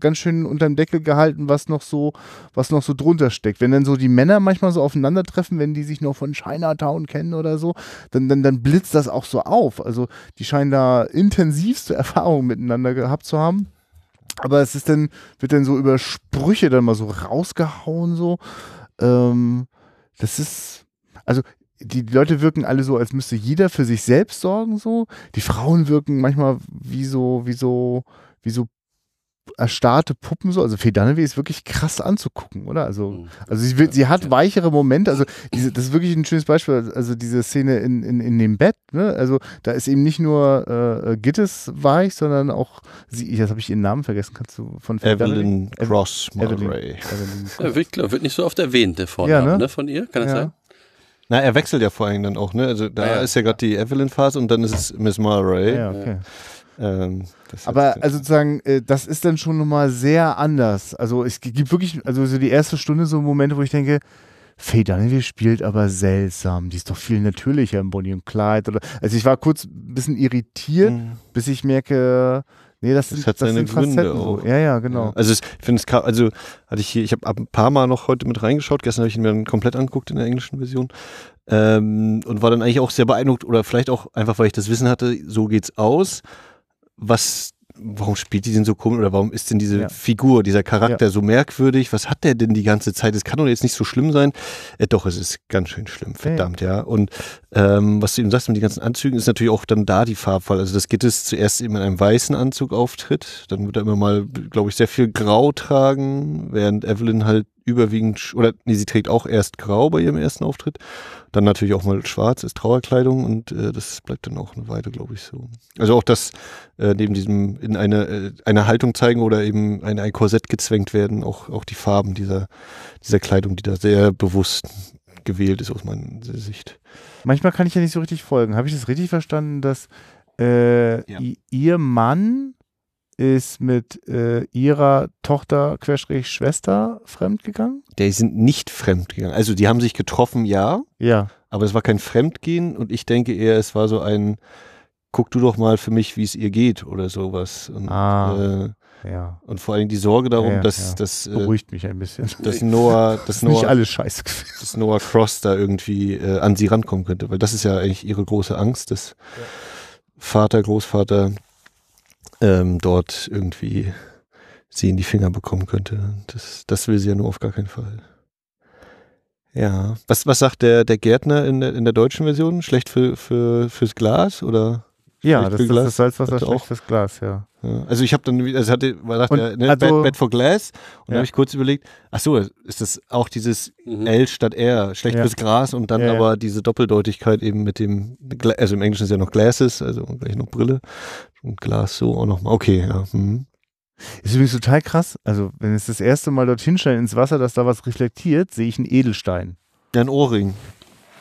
ganz schön unterm Deckel gehalten, was noch so, was noch so drunter steckt. Wenn dann so die Männer manchmal so aufeinandertreffen, wenn die sich noch von Chinatown kennen oder so, dann, dann, dann blitzt das auch so auf. Also die scheinen da intensivste Erfahrungen miteinander gehabt zu haben. Aber es ist dann, wird dann so über Sprüche dann mal so rausgehauen, so. Ähm, das ist, also die Leute wirken alle so, als müsste jeder für sich selbst sorgen, so. Die Frauen wirken manchmal wie so, wie so, wie so erstarrte Puppen so. Also Faye Dunaway ist wirklich krass anzugucken, oder? Also, Mhm. also sie, sie hat weichere Momente. Also diese, das ist wirklich ein schönes Beispiel. Also diese Szene in, in, in dem Bett. Ne? Also da ist eben nicht nur äh, Gittes weich, sondern auch sie. Jetzt habe ich ihren Namen vergessen. Kannst du von Faye Evelyn Ev- Cross Evelyn. Evelyn. Ja, wird, glaub, wird nicht so oft erwähnt, der Vorname Ja, ne? ne? von ihr, kann das Ja. sein? Na, er wechselt ja vor allem dann auch, ne? Also da Ah, ja. ist ja gerade die Evelyn-Phase und dann ist es Miss Mulray. Ja, okay. Ähm, Aber also sozusagen, äh, das ist dann schon nochmal sehr anders. Also es gibt wirklich, also so die erste Stunde so Momente, wo ich denke, Faye Dunaway spielt aber seltsam. Die ist doch viel natürlicher im Bonnie und Clyde. Oder, also ich war kurz ein bisschen irritiert, Mhm. bis ich merke, Nee, das, Das sind, hat das seine Gründe Facetten auch. so. Ja, ja, genau. Ja, Also ich finde es, also hatte ich hier, ich habe ein paar Mal noch heute mit reingeschaut. Gestern habe ich ihn mir dann komplett angeguckt in der englischen Version ähm, und war dann eigentlich auch sehr beeindruckt oder vielleicht auch einfach, weil ich das Wissen hatte, so geht's aus. Was, warum spielt die denn so komisch oder warum ist denn diese Ja. Figur, dieser Charakter so merkwürdig? Was hat der denn die ganze Zeit? Es kann doch jetzt nicht so schlimm sein. Äh, doch, es ist ganz schön schlimm, verdammt, ja. Und ähm, was du eben sagst mit den ganzen Anzügen, ist natürlich auch dann da die Farbwahl. Also das Gittes zuerst eben in einem weißen Anzug auftritt, dann wird er immer mal, glaube ich, sehr viel Grau tragen, während Evelyn halt überwiegend, oder nee, sie trägt auch erst Grau bei ihrem ersten Auftritt, dann natürlich auch mal Schwarz als Trauerkleidung und äh, das bleibt dann auch eine Weile, glaube ich, so. Also auch das äh, neben diesem in eine, äh, eine Haltung zeigen oder eben ein, ein Korsett gezwängt werden, auch, auch die Farben dieser, dieser Kleidung, die da sehr bewusst gewählt ist aus meiner Sicht. Manchmal kann ich ja nicht so richtig folgen. Habe ich das richtig verstanden, dass äh, Ja. ihr Mann ist mit äh, ihrer Tochter, Querstrich Schwester, fremdgegangen? Die sind nicht fremdgegangen. Also die haben sich getroffen, ja, Ja. aber es war kein Fremdgehen und ich denke eher, es war so ein guck du doch mal für mich, wie es ihr geht oder sowas. Und, Ah. äh, Ja. und vor allem die Sorge darum, Ja, dass, ja. dass, äh, Beruhigt mich ein bisschen. dass Noah, dass ist nicht Noah, alles scheiße dass Noah Cross da irgendwie äh, an sie rankommen könnte, weil das ist ja eigentlich ihre große Angst, dass Vater, Großvater ähm, dort irgendwie sie in die Finger bekommen könnte. Das, das will sie ja nur auf gar keinen Fall. Ja. Was, was sagt der, der Gärtner in der, in der deutschen Version? Schlecht für, für, fürs Glas oder? Ja, das für ist das Salzwasser Hatte schlecht auch- fürs Glas, ja. Ja, also ich habe dann, wieder- also hatte, war sagt Und der, ne, also- Bad, Bad for Glass und dann Ja. habe ich kurz überlegt, ach so, ist das auch dieses Mhm. L statt R, schlecht Ja. fürs Gras und dann Ja, ja. aber diese Doppeldeutigkeit eben mit dem, also im Englischen ist ja noch Glasses, also gleich noch Brille und Glas so auch nochmal, okay, ja. Hm. Ist übrigens total krass. Also, wenn es das erste Mal dorthin scheint ins Wasser, dass da was reflektiert, sehe ich einen Edelstein. Ja, ein Ohrring,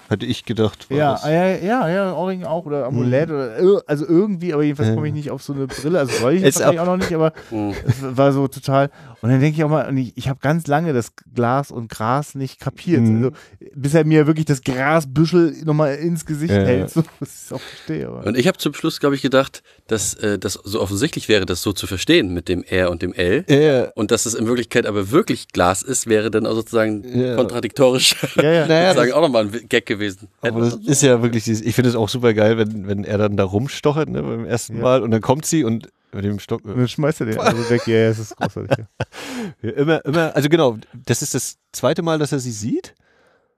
hätte ich gedacht. War Ja, das. ja, ja, ja, Ohrring auch oder Amulett oder ir- also irgendwie, aber jedenfalls komme ich nicht auf so eine Brille. Also soll ich jetzt wahrscheinlich auch noch nicht, aber Mhm. es war so total. Und dann denke ich auch mal, ich, ich habe ganz lange das Glas und Gras nicht kapiert. Mhm. Also, bis er mir wirklich das Grasbüschel nochmal ins Gesicht Ja. hält, so, was ich auch verstehe. Aber. Und ich habe zum Schluss, glaube ich, gedacht, dass äh, das so offensichtlich wäre, das so zu verstehen mit dem R und dem L. Ja, Und dass es in Wirklichkeit aber wirklich Glas ist, wäre dann auch sozusagen Ja. kontradiktorisch Ja, ja. Naja, sozusagen auch nochmal ein Gag gewesen. Aber das ist ja wirklich dieses, ich finde es auch super geil, wenn, wenn er dann da rumstochert, ne, beim ersten Ja. Mal und dann kommt sie und mit dem Stock, Und dann schmeißt er den also weg. Ja, ja, es ist großartig. Ja. Ja, immer, immer, also genau, das ist das zweite Mal, dass er sie sieht.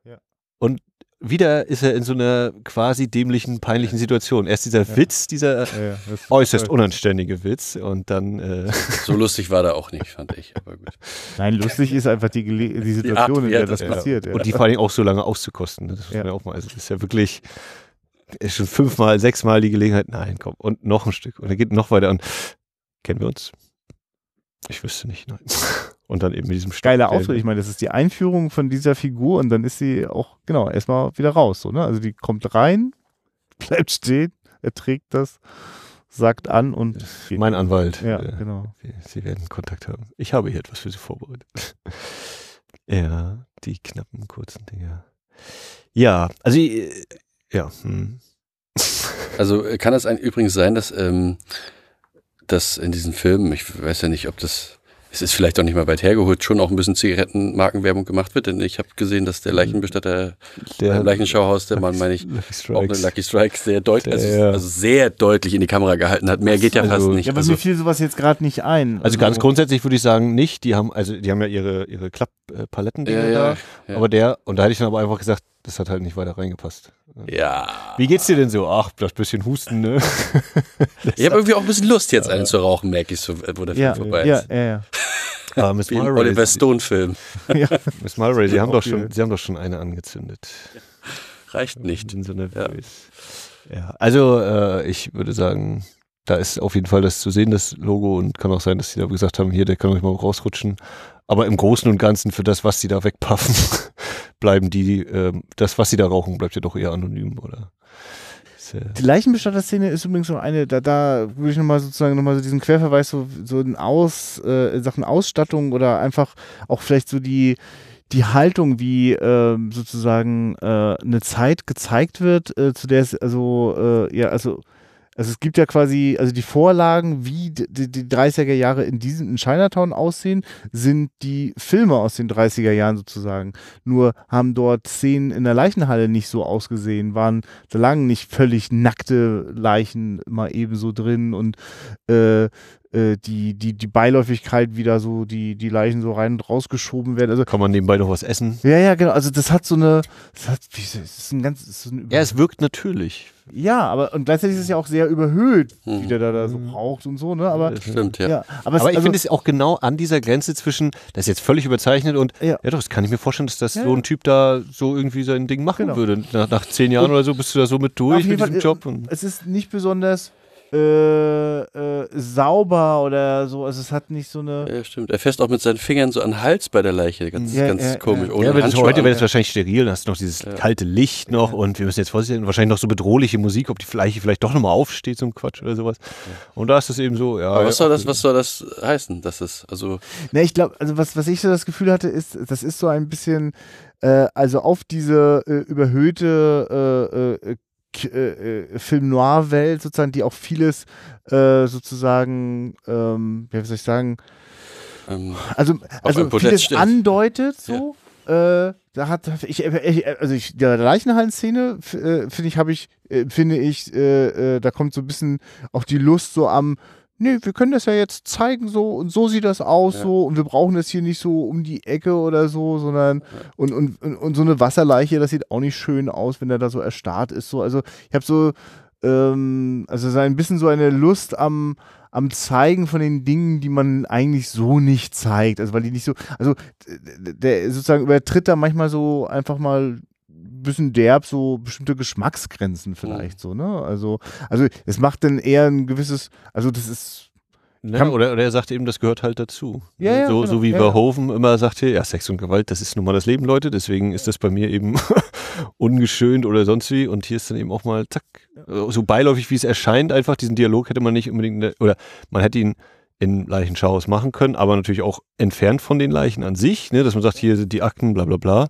Ja. Und wieder ist er in so einer quasi dämlichen, peinlichen Situation. Erst dieser Ja. Witz, dieser Ja, ist äußerst unanständige Witz und dann, äh, So lustig war der auch nicht, fand ich. Aber gut. Nein, lustig ist einfach die, die Situation, wie in er der das das ja. passiert. Ja. und die vor allem auch so lange auszukosten. ne, Das muss Ja. man ja auch mal, also das ist ja wirklich ist schon fünfmal, sechsmal die Gelegenheit, nein, komm, und noch ein Stück. Und er geht noch weiter und kennen wir uns? Ich wüsste nicht, nein. Und dann eben mit diesem Geiler der- Auftritt. Ich meine, das ist die Einführung von dieser Figur und dann ist sie auch, genau, erstmal wieder raus. So, ne? Also die kommt rein, bleibt stehen, er trägt das, sagt an und geht. Mein Anwalt. Ja, äh, genau. Sie- werden Kontakt haben. Ich habe hier etwas für Sie vorbereitet. ja, die knappen, kurzen Dinger. Ja, also, äh, ja. Hm. Also kann es ein, übrigens sein, dass, ähm, dass in diesen Filmen, ich weiß ja nicht, ob das, es ist vielleicht auch nicht mal weit hergeholt, schon auch ein bisschen Zigarettenmarkenwerbung gemacht wird, denn ich habe gesehen, dass der Leichenbestatter beim Leichenschauhaus, der Mann, meine ich, auch eine. Lucky Strike sehr deutlich, also, Ja. also sehr deutlich in die Kamera gehalten hat. Mehr geht ja Also- fast nicht. Ja, aber Also, mir fiel sowas jetzt gerade nicht ein. Also ganz grundsätzlich würde ich sagen, nicht. Die haben, also die haben ja ihre, ihre Klapp-Paletten ja, da. ja, ja. Aber der, und da hätte ich dann aber einfach gesagt, das hat halt nicht weiter reingepasst. Ja. Wie geht's dir denn so? Ach, das bisschen Husten, ne? Ich habe irgendwie auch ein bisschen Lust, jetzt einen zu rauchen, merke ich so, wo der Film ja, vorbei ja, ist. ja, ja. Aber Miss Mulray, Oliver Stone-Film. ja. Miss Mulray, sie haben doch schon, sie haben doch schon eine angezündet. Reicht Ich nicht. bin so nervös. Ja, also äh, ich würde sagen, da ist auf jeden Fall das zu sehen, das Logo und kann auch sein, dass sie da gesagt haben, hier, der kann euch mal rausrutschen. Aber im Großen und Ganzen für das, was sie da wegpaffen, bleiben die, ähm, das, was sie da rauchen, bleibt ja doch eher anonym, oder? Äh, Die Leichenbestatterszene ist übrigens noch eine, da, da würde ich nochmal sozusagen nochmal so diesen Querverweis so, so in Aus, äh, Sachen Ausstattung oder einfach auch vielleicht so die, die Haltung, wie ähm, sozusagen äh, eine Zeit gezeigt wird, äh, zu der es also, äh, ja, also also es gibt ja quasi, also die Vorlagen, wie die, die 30er Jahre in diesem in Chinatown aussehen, sind die Filme aus den 30er Jahren sozusagen. Nur haben dort Szenen in der Leichenhalle nicht so ausgesehen, waren so lange nicht völlig nackte Leichen mal ebenso drin und äh, äh, die, die, die Beiläufigkeit wieder so, die, die Leichen so rein und rausgeschoben werden. Also, Kann man nebenbei noch was essen? ja, ja, genau. Also das hat so eine, das hat, wie, das ist ein ganz, das ist so ein Ja, es wirkt natürlich. Ja, aber und gleichzeitig ist es ja auch sehr überhöht, Hm. wie der da, da so raucht und so, ne? Aber Stimmt, ja. ja, aber, es, Aber ich also, finde es auch genau an dieser Grenze zwischen, das ist jetzt völlig überzeichnet und Ja. ja, doch, das kann ich mir vorstellen, dass das Ja, so ein Typ da so irgendwie sein Ding machen Genau. würde. Nach, nach zehn Jahren Und- oder so bist du da so mit durch mit Fall, diesem äh, Job. Und es ist nicht besonders äh, äh, sauber oder so. Also es hat nicht so eine. Ja, stimmt. Er fässt auch mit seinen Fingern so an den Hals bei der Leiche. Ganz, Ja, ganz ja, komisch. ja. Ohne ja, das heute wäre es wahrscheinlich steril, dann hast du noch dieses Ja. kalte Licht noch und wir müssen jetzt vorsichtig sein, wahrscheinlich noch so bedrohliche Musik, ob die Leiche vielleicht doch nochmal aufsteht zum Quatsch oder sowas. Und da ist es eben so, ja. Aber was soll das, was soll das heißen? Das ist, also, Ne, ich glaube, also was, was ich so das Gefühl hatte, ist, das ist so ein bisschen, äh, also auf diese äh, überhöhte äh, äh, Äh, äh, Film-Noir-Welt sozusagen, die auch vieles äh, sozusagen, ähm, ja, wie soll ich sagen, ähm, also, also vieles stellt. andeutet so. Äh, da hat ich, ich also ich der Leichenhallen-Szene äh, finde ich habe ich äh, finde ich äh, äh, da kommt so ein bisschen auch die Lust so am nee, wir können das ja jetzt zeigen so und so sieht das aus Ja. so und wir brauchen das hier nicht so um die Ecke oder so, sondern und, und, und, und so eine Wasserleiche, das sieht auch nicht schön aus, wenn der da so erstarrt ist so. Also ich habe so ähm, also so ein bisschen so eine Lust am am Zeigen von den Dingen, die man eigentlich so nicht zeigt. Also weil die nicht so, also der sozusagen übertritt da manchmal so einfach mal bisschen derb so bestimmte Geschmacksgrenzen vielleicht so, ne? Also, also es macht dann eher ein gewisses, also das ist Ne? Kann- Oder, oder er sagt eben, das gehört halt dazu. Ja, ja, so, genau. so wie Ja, Verhoeven immer sagte, ja, Sex und Gewalt, das ist nun mal das Leben, Leute, deswegen ist das bei mir eben ungeschönt oder sonst wie. Und hier ist dann eben auch mal, zack, so beiläufig, wie es erscheint, einfach diesen Dialog hätte man nicht unbedingt, in der- oder man hätte ihn in Leichenschaus machen können, aber natürlich auch entfernt von den Leichen an sich, ne, dass man sagt, hier sind die Akten, bla bla bla.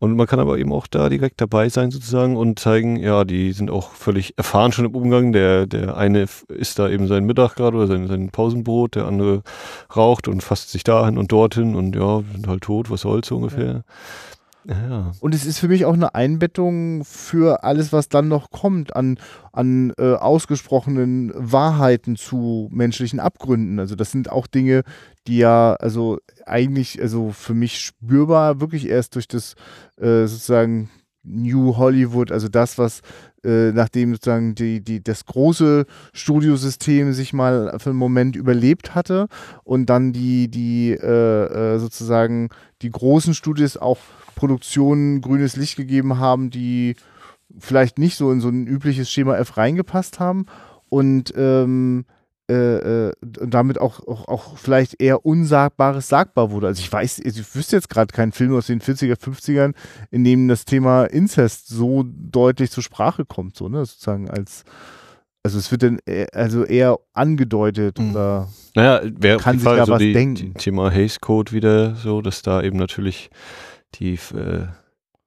Und man kann aber eben auch da direkt dabei sein sozusagen und zeigen, ja, die sind auch völlig erfahren schon im Umgang. Der, der eine isst da eben seinen Mittag gerade oder sein, sein Pausenbrot, der andere raucht und fasst sich dahin und dorthin und ja, sind halt tot, was soll's so ungefähr. Ja. Und es ist für mich auch eine Einbettung für alles, was dann noch kommt an, an äh, ausgesprochenen Wahrheiten zu menschlichen Abgründen. Also das sind auch Dinge, die ja also eigentlich, also für mich spürbar wirklich erst durch das äh, sozusagen New Hollywood, also das, was äh, nachdem sozusagen die, die, das große Studiosystem sich mal für einen Moment überlebt hatte und dann die, die äh, äh, sozusagen die großen Studios auch Produktionen grünes Licht gegeben haben, die vielleicht nicht so in so ein übliches Schema F reingepasst haben und ähm, äh, äh, damit auch, auch, auch vielleicht eher Unsagbares sagbar wurde. Also ich weiß, ich wüsste jetzt gerade keinen Film aus den 40er, 50ern, in dem das Thema Inzest so deutlich zur Sprache kommt, so, ne, sozusagen als also es wird dann eher, also eher angedeutet Mhm. oder Naja, auf Kann sich da so was die, denken. Thema Hays Code wieder so, dass da eben natürlich die, äh,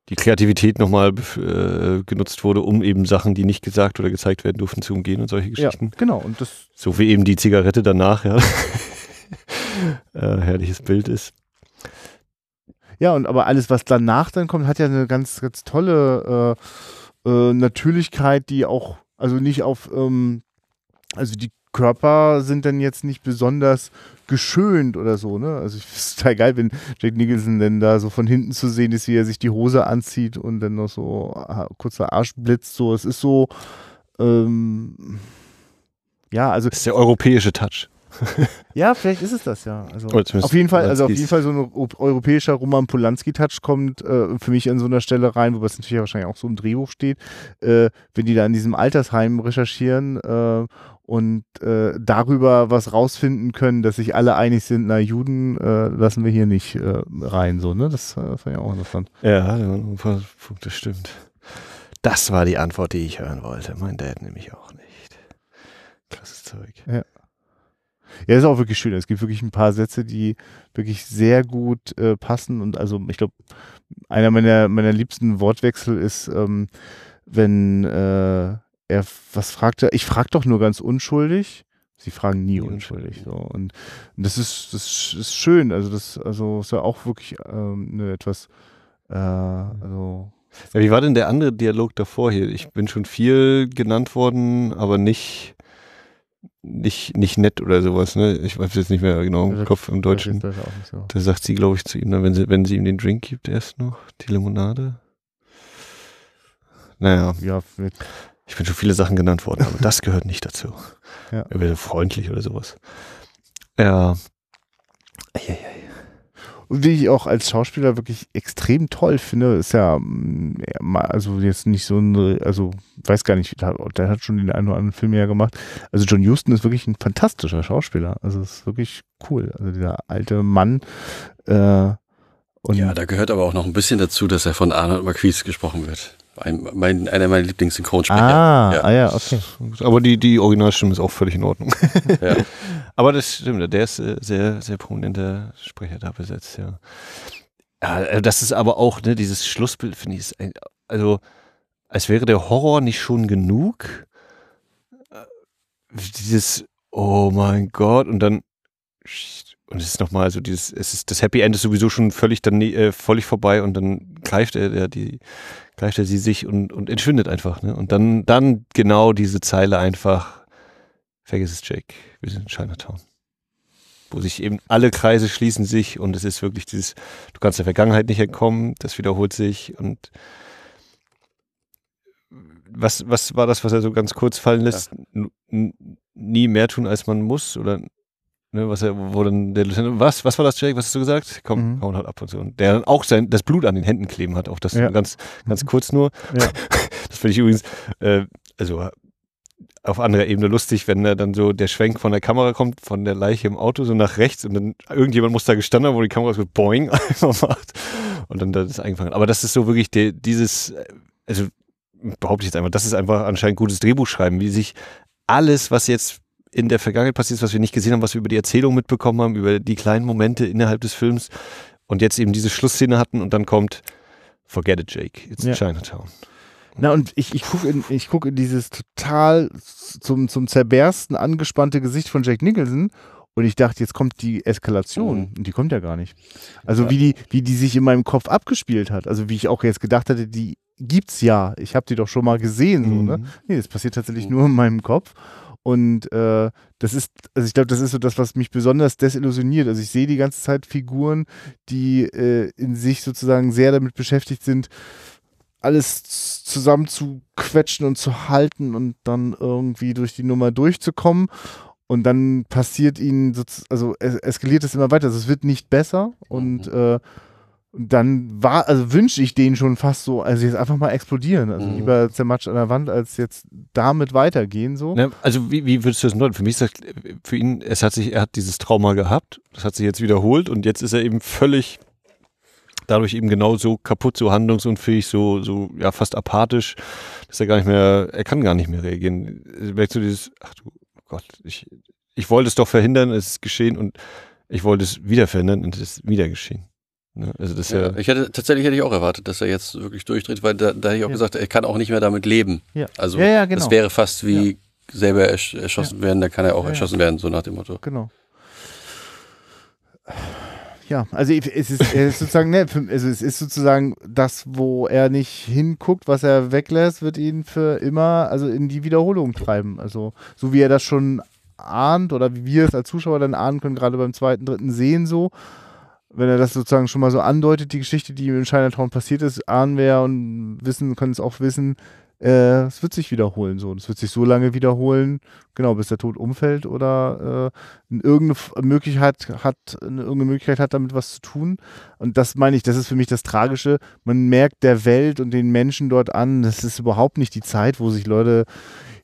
die Kreativität nochmal äh, genutzt wurde, um eben Sachen, die nicht gesagt oder gezeigt werden durften, zu umgehen und solche ja, Geschichten. genau und das So wie eben die Zigarette danach, ja. äh, herrliches Bild ist. Ja, und aber alles, was danach dann kommt, hat ja eine ganz, ganz tolle äh, äh, Natürlichkeit, die auch, also nicht auf, ähm, also die Körper sind dann jetzt nicht besonders geschönt oder so, ne? Also ich finde es total geil, wenn Jack Nicholson denn da so von hinten zu sehen ist, wie er sich die Hose anzieht und dann noch so ah, kurzer Arsch blitzt, so. Es ist so, ähm, ja, also Das ist der europäische Touch. ja, vielleicht ist es das ja. Also auf jeden Fall, also auf jeden Fall so ein eu- europäischer Roman Polanski-Touch kommt äh, für mich an so einer Stelle rein, wobei es natürlich wahrscheinlich auch so im Drehbuch steht, äh, wenn die da in diesem Altersheim recherchieren äh, und äh, darüber was rausfinden können, dass sich alle einig sind, na Juden äh, lassen wir hier nicht äh, rein, so, ne? Das äh, fand ich auch interessant. Ja, da waren ein paar Punkte, stimmt. Das war die Antwort, die ich hören wollte. Mein Dad nämlich auch nicht. Krasses Zeug. Ja, ist auch wirklich schön. Es gibt wirklich ein paar Sätze, die wirklich sehr gut äh, passen. Und also, ich glaube, einer meiner, meiner liebsten Wortwechsel ist, ähm, wenn äh, er, was fragt er? Ich frag doch nur ganz unschuldig. Sie fragen nie Nie unschuldig. So. Und, und das ist, das ist schön. Also das, also ist ja auch wirklich ähm, eine etwas, äh, also Ja, wie war denn der andere Dialog davor hier? Ich bin schon viel genannt worden, aber nicht, nicht, nicht nett oder sowas. Ne? Ich weiß jetzt nicht mehr genau im Das- Kopf im Deutschen. So. Da sagt sie, glaube ich, zu ihm, dann, wenn sie, wenn sie ihm den Drink gibt, erst noch, die Limonade. Naja, Ja, ich bin schon viele Sachen genannt worden, aber das gehört nicht dazu. Ja. Er wäre freundlich oder sowas. Ja. Eieiei. Und wie ich auch als Schauspieler wirklich extrem toll finde, ist ja, mm, also jetzt nicht so ein, also weiß gar nicht, der der hat schon den einen oder anderen Film ja gemacht. Also John Huston ist wirklich ein fantastischer Schauspieler. Also ist wirklich cool. Also dieser alte Mann. Äh, und Ja, da gehört aber auch noch ein bisschen dazu, dass er von Arnold Marquis gesprochen wird. Ein, mein, einer meiner Lieblingssynchronsprecher. ah, ja. ah ja, okay. Aber die, die Originalstimme ist auch völlig in Ordnung. Ja. Aber das stimmt, der ist äh, sehr, sehr prominenter Sprecher da besetzt, ja. Ja, äh, das ist aber auch, ne, dieses Schlussbild, finde ich, ist ein, also, als wäre der Horror nicht schon genug. Äh, Dieses, oh mein Gott, und dann, und es ist nochmal so dieses, es ist, das Happy End ist sowieso schon völlig dann, äh, völlig vorbei und dann greift er, der, die, greift er sie sich und, und entschwindet einfach, ne, und dann, dann genau diese Zeile einfach, vergiss es, Jake, wir sind in Chinatown. Wo sich eben alle Kreise schließen sich und es ist wirklich dieses, du kannst der Vergangenheit nicht entkommen, das wiederholt sich und was, was war das, was er so ganz kurz fallen lässt? N- Nie mehr tun, als man muss? Oder ne, was er, wo dann der Lieutenant, was, was war das, Jake? Was hast du gesagt? Komm, Mhm. komm halt ab und so. Und der dann auch sein, das Blut an den Händen kleben hat, auch das Ja. ganz, ganz kurz nur. Ja. Das finde ich übrigens, äh, also auf anderer Ebene lustig, wenn da dann so der Schwenk von der Kamera kommt, von der Leiche im Auto so nach rechts und dann irgendjemand muss da gestanden haben, wo die Kamera so boing einfach macht und dann das eingefangen. Aber das ist so wirklich der, dieses, äh, also behaupte ich jetzt einfach, das ist einfach anscheinend gutes Drehbuchschreiben, wie sich alles, was jetzt in der Vergangenheit passiert ist, was wir nicht gesehen haben, was wir über die Erzählung mitbekommen haben, über die kleinen Momente innerhalb des Films und jetzt eben diese Schlussszene hatten und dann kommt Forget it, Jake, it's Ja. Chinatown. Na und ich, ich gucke in, ich guck in dieses total zum, zum Zerbersten angespannte Gesicht von Jack Nicholson und ich dachte, jetzt kommt die Eskalation. Mhm. Und die kommt ja gar nicht. Also wie die, wie die sich in meinem Kopf abgespielt hat. Also wie ich auch jetzt gedacht hatte, die gibt's ja. Ich habe die doch schon mal gesehen. So, ne? Mhm. Nee, das passiert tatsächlich Mhm. nur in meinem Kopf. Und äh, das ist, also ich glaube, das ist so das, was mich besonders desillusioniert. Also ich sehe die ganze Zeit Figuren, die äh, in sich sozusagen sehr damit beschäftigt sind, alles zusammen zu quetschen und zu halten und dann irgendwie durch die Nummer durchzukommen. Und dann passiert ihnen, also es eskaliert es immer weiter. Also es wird nicht besser. Und äh, und dann war, also wünsche ich denen schon fast so, also jetzt einfach mal explodieren. Also Mhm. lieber zermatscht an der Wand, als jetzt damit weitergehen so. Ne, also wie, wie würdest du das deuten? Für mich ist das, für ihn, es hat sich, er hat dieses Trauma gehabt, das hat sich jetzt wiederholt und jetzt ist er eben völlig dadurch eben genau so kaputt, so handlungsunfähig, so, so ja fast apathisch, dass er gar nicht mehr, er kann gar nicht mehr reagieren. Merkst du dieses, ach du Gott, ich, ich wollte es doch verhindern, es ist geschehen und ich wollte es wieder verhindern und es ist wieder geschehen. Ne? Also das ja, Ja, ich hätte tatsächlich hätte ich auch erwartet, dass er jetzt wirklich durchdreht, weil da, da hätte ich auch Ja. gesagt, er kann auch nicht mehr damit leben. Ja. Also Ja, ja, genau. das wäre fast wie selber ersch erschossen werden, da kann er auch erschossen werden, so nach dem Motto. Genau. Ja, also es ist, es ist sozusagen, ne, also es ist sozusagen das, wo er nicht hinguckt, was er weglässt, wird ihn für immer, also in die Wiederholung treiben. Also so wie er das schon ahnt oder wie wir es als Zuschauer dann ahnen können, gerade beim zweiten, dritten Sehen so, wenn er das sozusagen schon mal so andeutet, die Geschichte, die in Chinatown passiert ist, ahnen wir und wissen, können es auch wissen, äh, es wird sich wiederholen so. Und Es wird sich so lange wiederholen, genau, bis der Tod umfällt oder äh, irgendeine Möglichkeit hat, eine, irgendeine Möglichkeit hat, damit was zu tun. Und das meine ich, das ist für mich das Tragische. Man merkt der Welt und den Menschen dort an, das ist überhaupt nicht die Zeit, wo sich Leute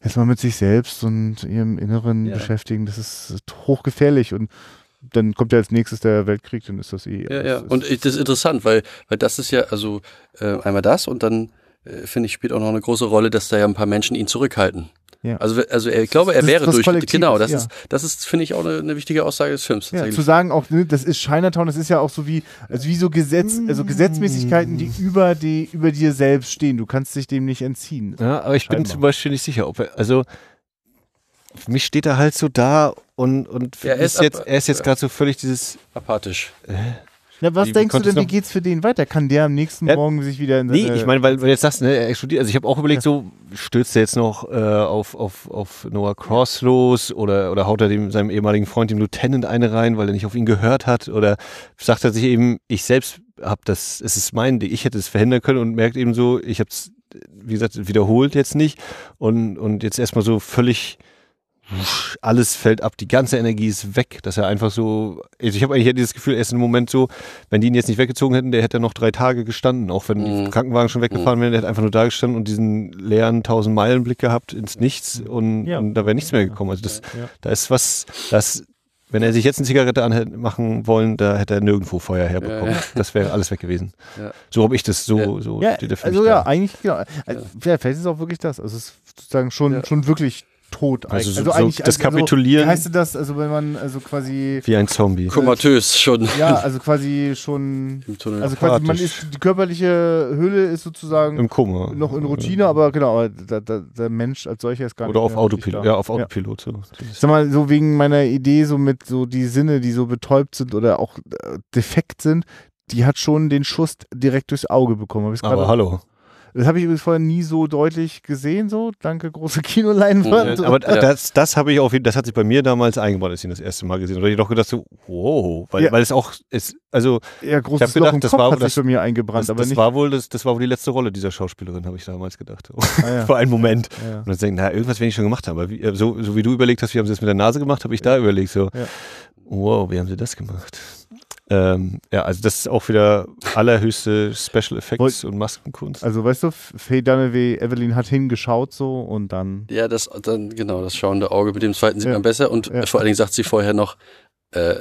jetzt mal mit sich selbst und ihrem Inneren Ja. beschäftigen. Das ist hochgefährlich und dann kommt ja als nächstes der Weltkrieg, dann ist das eh. Ja, ja. Und das ist interessant, weil, weil das ist ja, also äh, einmal das und dann äh, finde ich, spielt auch noch eine große Rolle, dass da ja ein paar Menschen ihn zurückhalten. Ja. Also, also er, ich glaube, er Das- wäre durch. Kollektiv Genau, ist, das ja. ist, das ist, finde ich, auch eine, eine wichtige Aussage des Films. Ja, zu sagen auch, ne, das ist Chinatown, das ist ja auch so wie, also wie so Gesetz, also Gesetzmäßigkeiten, die über die, über dir selbst stehen. Du kannst dich dem nicht entziehen. Ja, aber ich bin Scheinbar. zum Beispiel nicht sicher, ob er, also für mich steht er halt so da und, und Ja, er ist jetzt, er ist jetzt ja. gerade so völlig dieses, Apathisch. Ja, was Wie- wie denkst du konnte denn, wie geht's für den weiter? Kann der am nächsten Ja, Morgen sich wieder in nee, seine- ich meine, weil, weil du jetzt sagst, ne, er explodiert, also ich habe auch überlegt, so stürzt er jetzt noch äh, auf, auf, auf Noah Cross los oder, oder haut er dem, seinem ehemaligen Freund, dem Lieutenant, eine rein, weil er nicht auf ihn gehört hat oder sagt er sich eben, ich selbst habe das, es ist mein Ding, ich hätte es verhindern können und merkt eben so, ich habe es, wie gesagt, wiederholt jetzt nicht und, und jetzt erstmal so völlig alles fällt ab, die ganze Energie ist weg, dass er einfach so, also ich habe eigentlich dieses Gefühl, er ist im Moment so, wenn die ihn jetzt nicht weggezogen hätten, der hätte noch drei Tage gestanden, auch wenn die Mhm. Krankenwagen schon weggefahren wären, der hätte einfach nur da gestanden und diesen leeren 1000 Meilen Blick gehabt ins Nichts und, Ja. und da wäre nichts mehr gekommen. Also das, Ja. da ist was, das, wenn er sich jetzt eine Zigarette anmachen wollen, da hätte er nirgendwo Feuer herbekommen. Ja, ja. Das wäre alles weg gewesen. Ja. So habe ich das, so, Ja. so Ja, steht für also ja, da. eigentlich, genau. Also, ja, vielleicht ist es auch wirklich das. Also es ist sozusagen schon, Ja. schon wirklich tot. Also eigentlich. so- so eigentlich, das also, Kapitulieren- wie heißt du das? Also wenn man also quasi, Wie ein Zombie. Komatös schon. ja, also quasi schon, Im Tunnel. also quasi man ist, die körperliche Hülle ist sozusagen Im Koma. noch in Routine, aber genau, aber der, der, der Mensch als solcher ist gar Oder nicht auf mehr richtig Autopilot. Ja, auf Autopilot. So. Sag mal, so wegen meiner Idee, so mit so die Sinne, die so betäubt sind oder auch äh, defekt sind, die hat schon den Schuss direkt durchs Auge bekommen. Hab ich's Aber hallo. Das habe ich übrigens vorher nie so deutlich gesehen, so. Danke, große Kinoleinwand. Aber das, das habe ich auf jeden das hat sich bei mir damals eingebaut, als ich ihn das erste Mal gesehen habe. Da hab ich doch gedacht so, wow, weil, Ja. weil es auch ist, also ja, großes ich hab gedacht, Loch im das Kopf war- hat das- sich bei mir eingebrannt, das, aber das nicht. war wohl das, das war wohl die letzte Rolle dieser Schauspielerin, habe ich damals gedacht. Ah, ja. Für einen Moment. Ja. Und dann denke ich, na, irgendwas werde ich schon gemacht haben. Aber wie, äh, so, so wie du überlegt hast, wie haben sie das mit der Nase gemacht, habe ich da überlegt, so, Ja. wow, wie haben sie das gemacht? Ähm, ja, also das ist auch wieder allerhöchste Special Effects und Maskenkunst. Also, weißt du, Faye Dunaway, Evelyn hat hingeschaut so und dann. Ja, das dann genau, das schauende Auge mit dem zweiten sieht Ja. man besser und Ja. vor allen Dingen sagt sie vorher noch, äh,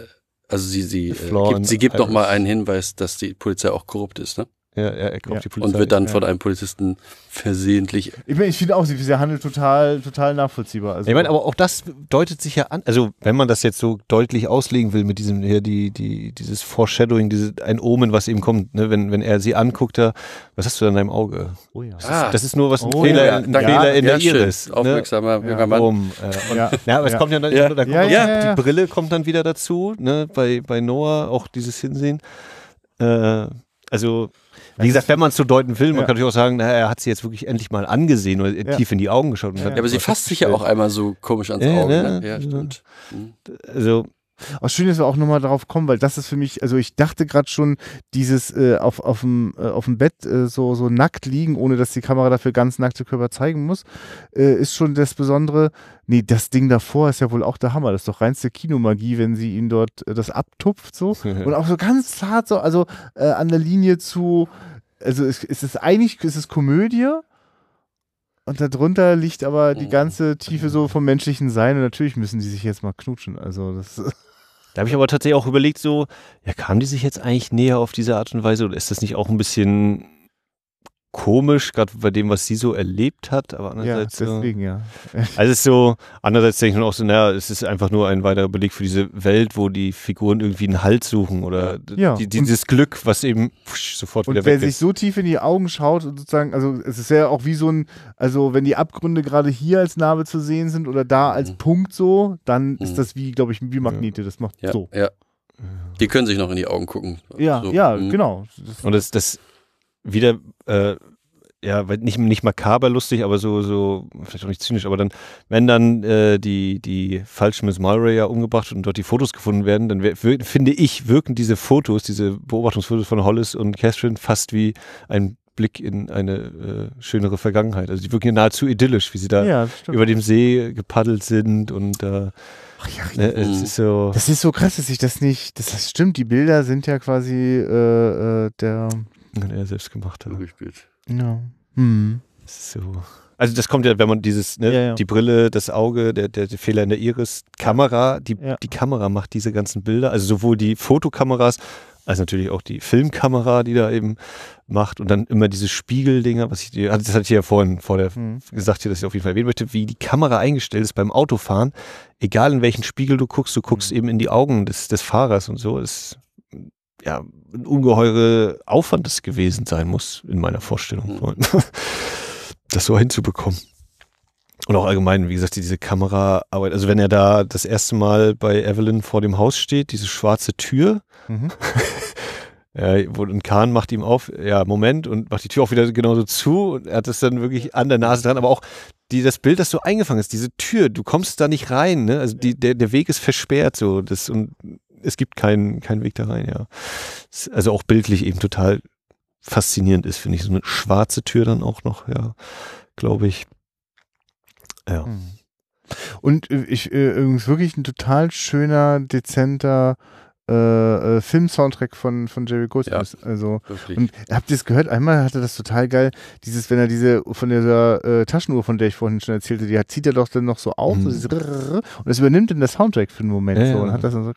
also sie sie äh, gibt, sie gibt noch mal einen Hinweis, dass die Polizei auch korrupt ist, ne? Ja, er, er Ja. die Polizei. Und wird dann ja. von einem Polizisten versehentlich Ich, meine, ich finde auch, sie, sie handelt total, total nachvollziehbar. Also, Ich meine, aber auch das deutet sich ja an, also wenn man das jetzt so deutlich auslegen will mit diesem hier die die dieses Foreshadowing, diese ein Omen, was eben kommt, ne, wenn wenn er sie anguckt, da was hast du da in deinem Auge? oh ja. Das, Ah. ist, das ist nur was ein Oh, Fehler, ja, ein. Fehler in Ja, der schön. Iris. Ne? Aufmerksamer junger Mann. Warum? Äh, Ja. ja, aber es Ja. kommt ja dann, Ja. da kommt Ja, auch ja, die. Brille kommt dann wieder dazu, ne, bei bei Noah auch dieses Hinsehen. Äh, also wie gesagt, wenn man es so deuten will, man Ja. kann natürlich auch sagen, na, er hat sie jetzt wirklich endlich mal angesehen oder Ja. tief in die Augen geschaut. Und Ja, hat Ja, aber sie fasst sich ja auch einmal so komisch ans Ja, Auge, ne? ne? Ja, stimmt. Mhm. Also Auch schön, dass wir auch nochmal darauf kommen, weil das ist für mich, also ich dachte gerade schon, dieses äh, auf, auf, dem, äh, auf dem Bett äh, so, so nackt liegen, ohne dass die Kamera dafür ganz nackte Körper zeigen muss, äh, ist schon das Besondere. Nee, das Ding davor ist ja wohl auch der Hammer. Das ist doch reinste Kinomagie, wenn sie ihn dort äh, das abtupft so. Und auch so ganz zart so, also an der Linie zu, also es, es ist eigentlich, es ist Komödie. Und darunter liegt aber die Mhm. ganze Tiefe so vom menschlichen Sein. Und natürlich müssen die sich jetzt mal knutschen. Also das Da habe ich aber tatsächlich auch überlegt, so, ja, kamen die sich jetzt eigentlich näher auf diese Art und Weise oder ist das nicht auch ein bisschen komisch, gerade bei dem, was sie so erlebt hat, aber Ja, andererseits so, deswegen, ja. also es ist so, andererseits denke ich mir auch so, naja, es ist einfach nur ein weiterer Beleg für diese Welt, wo die Figuren irgendwie einen Halt suchen oder Ja, die, dieses Glück, was eben pfusch, sofort wieder Und wer weg sich ist. so tief in die Augen schaut und sozusagen, also es ist ja auch wie so ein, also wenn die Abgründe gerade hier als Narbe zu sehen sind oder da als Mhm. Punkt so, dann ist Mhm. das wie, glaube ich, wie Magnete. Das macht Ja, so. ja. Die können sich noch in die Augen gucken. Ja, so. ja, Mhm. genau. Das, Und das, das wieder, äh, ja, nicht, nicht makaber lustig, aber so, so, vielleicht auch nicht zynisch, aber dann, wenn dann äh, die, die falsche Miss Mulray ja umgebracht und dort die Fotos gefunden werden, dann finde ich, wirken diese Fotos, diese Beobachtungsfotos von Hollis und Catherine fast wie ein Blick in eine äh, schönere Vergangenheit. Also die wirken ja nahezu idyllisch, wie sie da ja, über dem See gepaddelt sind und äh, Ach ja, ne, es ist so. Das ist so krass, dass ich das nicht, das, das stimmt, die Bilder sind ja quasi äh, äh, der, er selbst gemacht hat. Gespielt. ja. Hm. So. Also das kommt ja, wenn man dieses, ne, Ja, ja. die Brille, das Auge, der, der, der Fehler in der Iris, Kamera, die, Ja. die Kamera macht diese ganzen Bilder, also sowohl die Fotokameras als natürlich auch die Filmkamera, die da eben macht und dann immer diese Spiegeldinger, was ich dir, also das hatte ich ja vorhin vor der Mhm. gesagt hier, dass ich auf jeden Fall erwähnen möchte, wie die Kamera eingestellt ist beim Autofahren, egal in welchen Spiegel du guckst, du guckst eben in die Augen des, des Fahrers und so, das ist ja ein ungeheure Aufwand das gewesen sein muss, in meiner Vorstellung, das so hinzubekommen. Und auch allgemein, wie gesagt, diese Kameraarbeit, also wenn er da das erste Mal bei Evelyn vor dem Haus steht, diese schwarze Tür, Mhm. ja, wo ein Kahn macht ihm auf, ja, Moment, und macht die Tür auch wieder genauso zu. Und er hat das dann wirklich an der Nase dran, aber auch die, das Bild, das so eingefangen ist, diese Tür, du kommst da nicht rein, ne? Also die, der, der Weg ist versperrt so. Das, und es gibt keinen keinen Weg da rein, ja. Also auch bildlich eben total faszinierend ist, finde ich. So eine schwarze Tür dann auch noch, ja, glaube ich. Ja. Mhm. Und äh, ich äh, übrigens wirklich ein total schöner, dezenter äh, äh, Film-Soundtrack von, von Jerry Goldsmith. Also, Wirklich. und habt ihr es gehört? Einmal hatte das total geil, dieses, wenn er diese von dieser äh, Taschenuhr, von der ich vorhin schon erzählte, die hat, zieht er doch dann noch so auf, so Mhm. dieses Rrrr, und das übernimmt dann der Soundtrack für einen Moment Ja, so ja. und hat das dann so,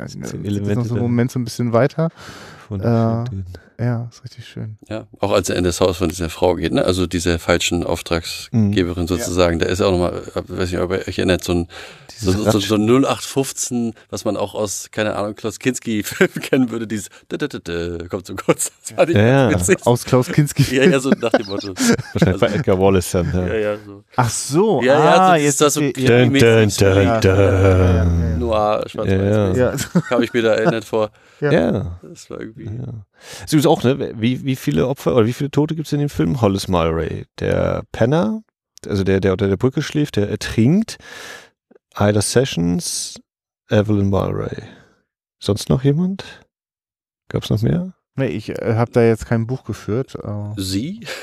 weiß ich nicht, das noch so einen. Moment so ein bisschen weiter. Äh, Ja, ist richtig schön. Ja, auch als er in das Haus von dieser Frau geht, ne? also dieser falschen Auftragsgeberin sozusagen, da ist auch nochmal, weiß nicht, ob ihr euch erinnert, so ein, so, Dieses so, so ein 0815, was man auch aus, keine Ahnung, Klaus Kinski-Filmen kennen würde, dieses da, da, da, da, kommt so kurz. Das Ja, ja. Aus Klaus Kinski. Ja, ja, so nach dem Motto. Wahrscheinlich bei Edgar Wallace dann. Ja, Ja. ja, so. Ach so, Ja, ja, ah, so jetzt das so Dun, dun, dun, ja, dun. ja, ja, ja. Noir, schwarz Ja, ja. Ja. Habe ich mir da erinnert vor. Ja. ja. Das war irgendwie. Ja. Es ist auch, ne, wie, wie viele Opfer oder wie viele Tote gibt es in dem Film? Hollis Mulray, der Penner, also der, der unter der Brücke schläft, der ertrinkt. Ida Sessions, Evelyn Mulray. Sonst noch jemand? Gab es noch mehr? Nee, ich äh, habe da jetzt kein Buch geführt. aber- Sie?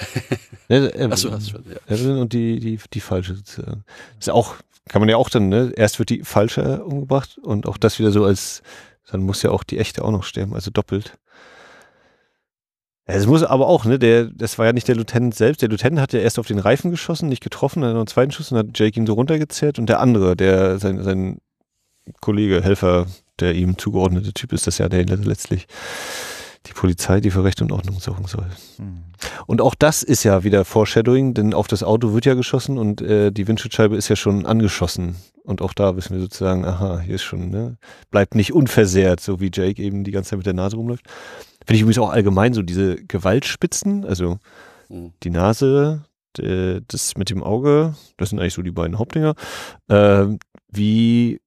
Ne, Evelyn, Achso, hast du schon, ja. Evelyn und die, die, die falsche sozusagen. Ist ja auch, kann man ja auch dann, ne? Erst wird die falsche umgebracht und auch das wieder so als, dann muss ja auch die echte auch noch sterben, also doppelt. Es muss aber auch, ne, der, das war ja nicht der Lieutenant selbst. Der Lieutenant hat ja erst auf den Reifen geschossen, nicht getroffen, dann noch einen zweiten Schuss und hat Jake ihn so runtergezerrt und der andere, der, sein, sein Kollege, Helfer, der ihm zugeordnete Typ ist, das ja der letztlich die Polizei, die für Recht und Ordnung sorgen soll. Hm. Und auch das ist ja wieder Foreshadowing, denn auf das Auto wird ja geschossen und äh, die Windschutzscheibe ist ja schon angeschossen. Und auch da wissen wir sozusagen, aha, hier ist schon, ne, bleibt nicht unversehrt, so wie Jake eben die ganze Zeit mit der Nase rumläuft. Finde ich übrigens auch allgemein so diese Gewaltspitzen, also Hm. die Nase, das mit dem Auge, das sind eigentlich so die beiden Hauptdinger, ähm, wie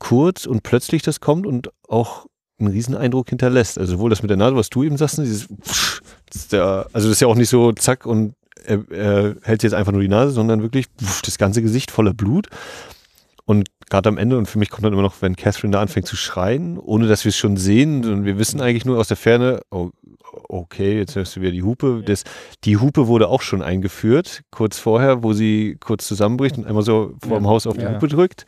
kurz und plötzlich das kommt und auch einen riesen Eindruck hinterlässt. Also sowohl das mit der Nase, was du eben sagst, ne, dieses Pfsch, das der, also das ist ja auch nicht so zack und er, er hält jetzt einfach nur die Nase, sondern wirklich pf, das ganze Gesicht voller Blut. Und gerade am Ende, und für mich kommt dann immer noch, wenn Catherine da anfängt zu schreien, ohne dass wir es schon sehen, und wir wissen eigentlich nur aus der Ferne, oh, okay, jetzt hörst du wieder die Hupe. Das, die Hupe wurde auch schon eingeführt, kurz vorher, wo sie kurz zusammenbricht und einmal so vor dem Haus auf die Ja. Hupe drückt.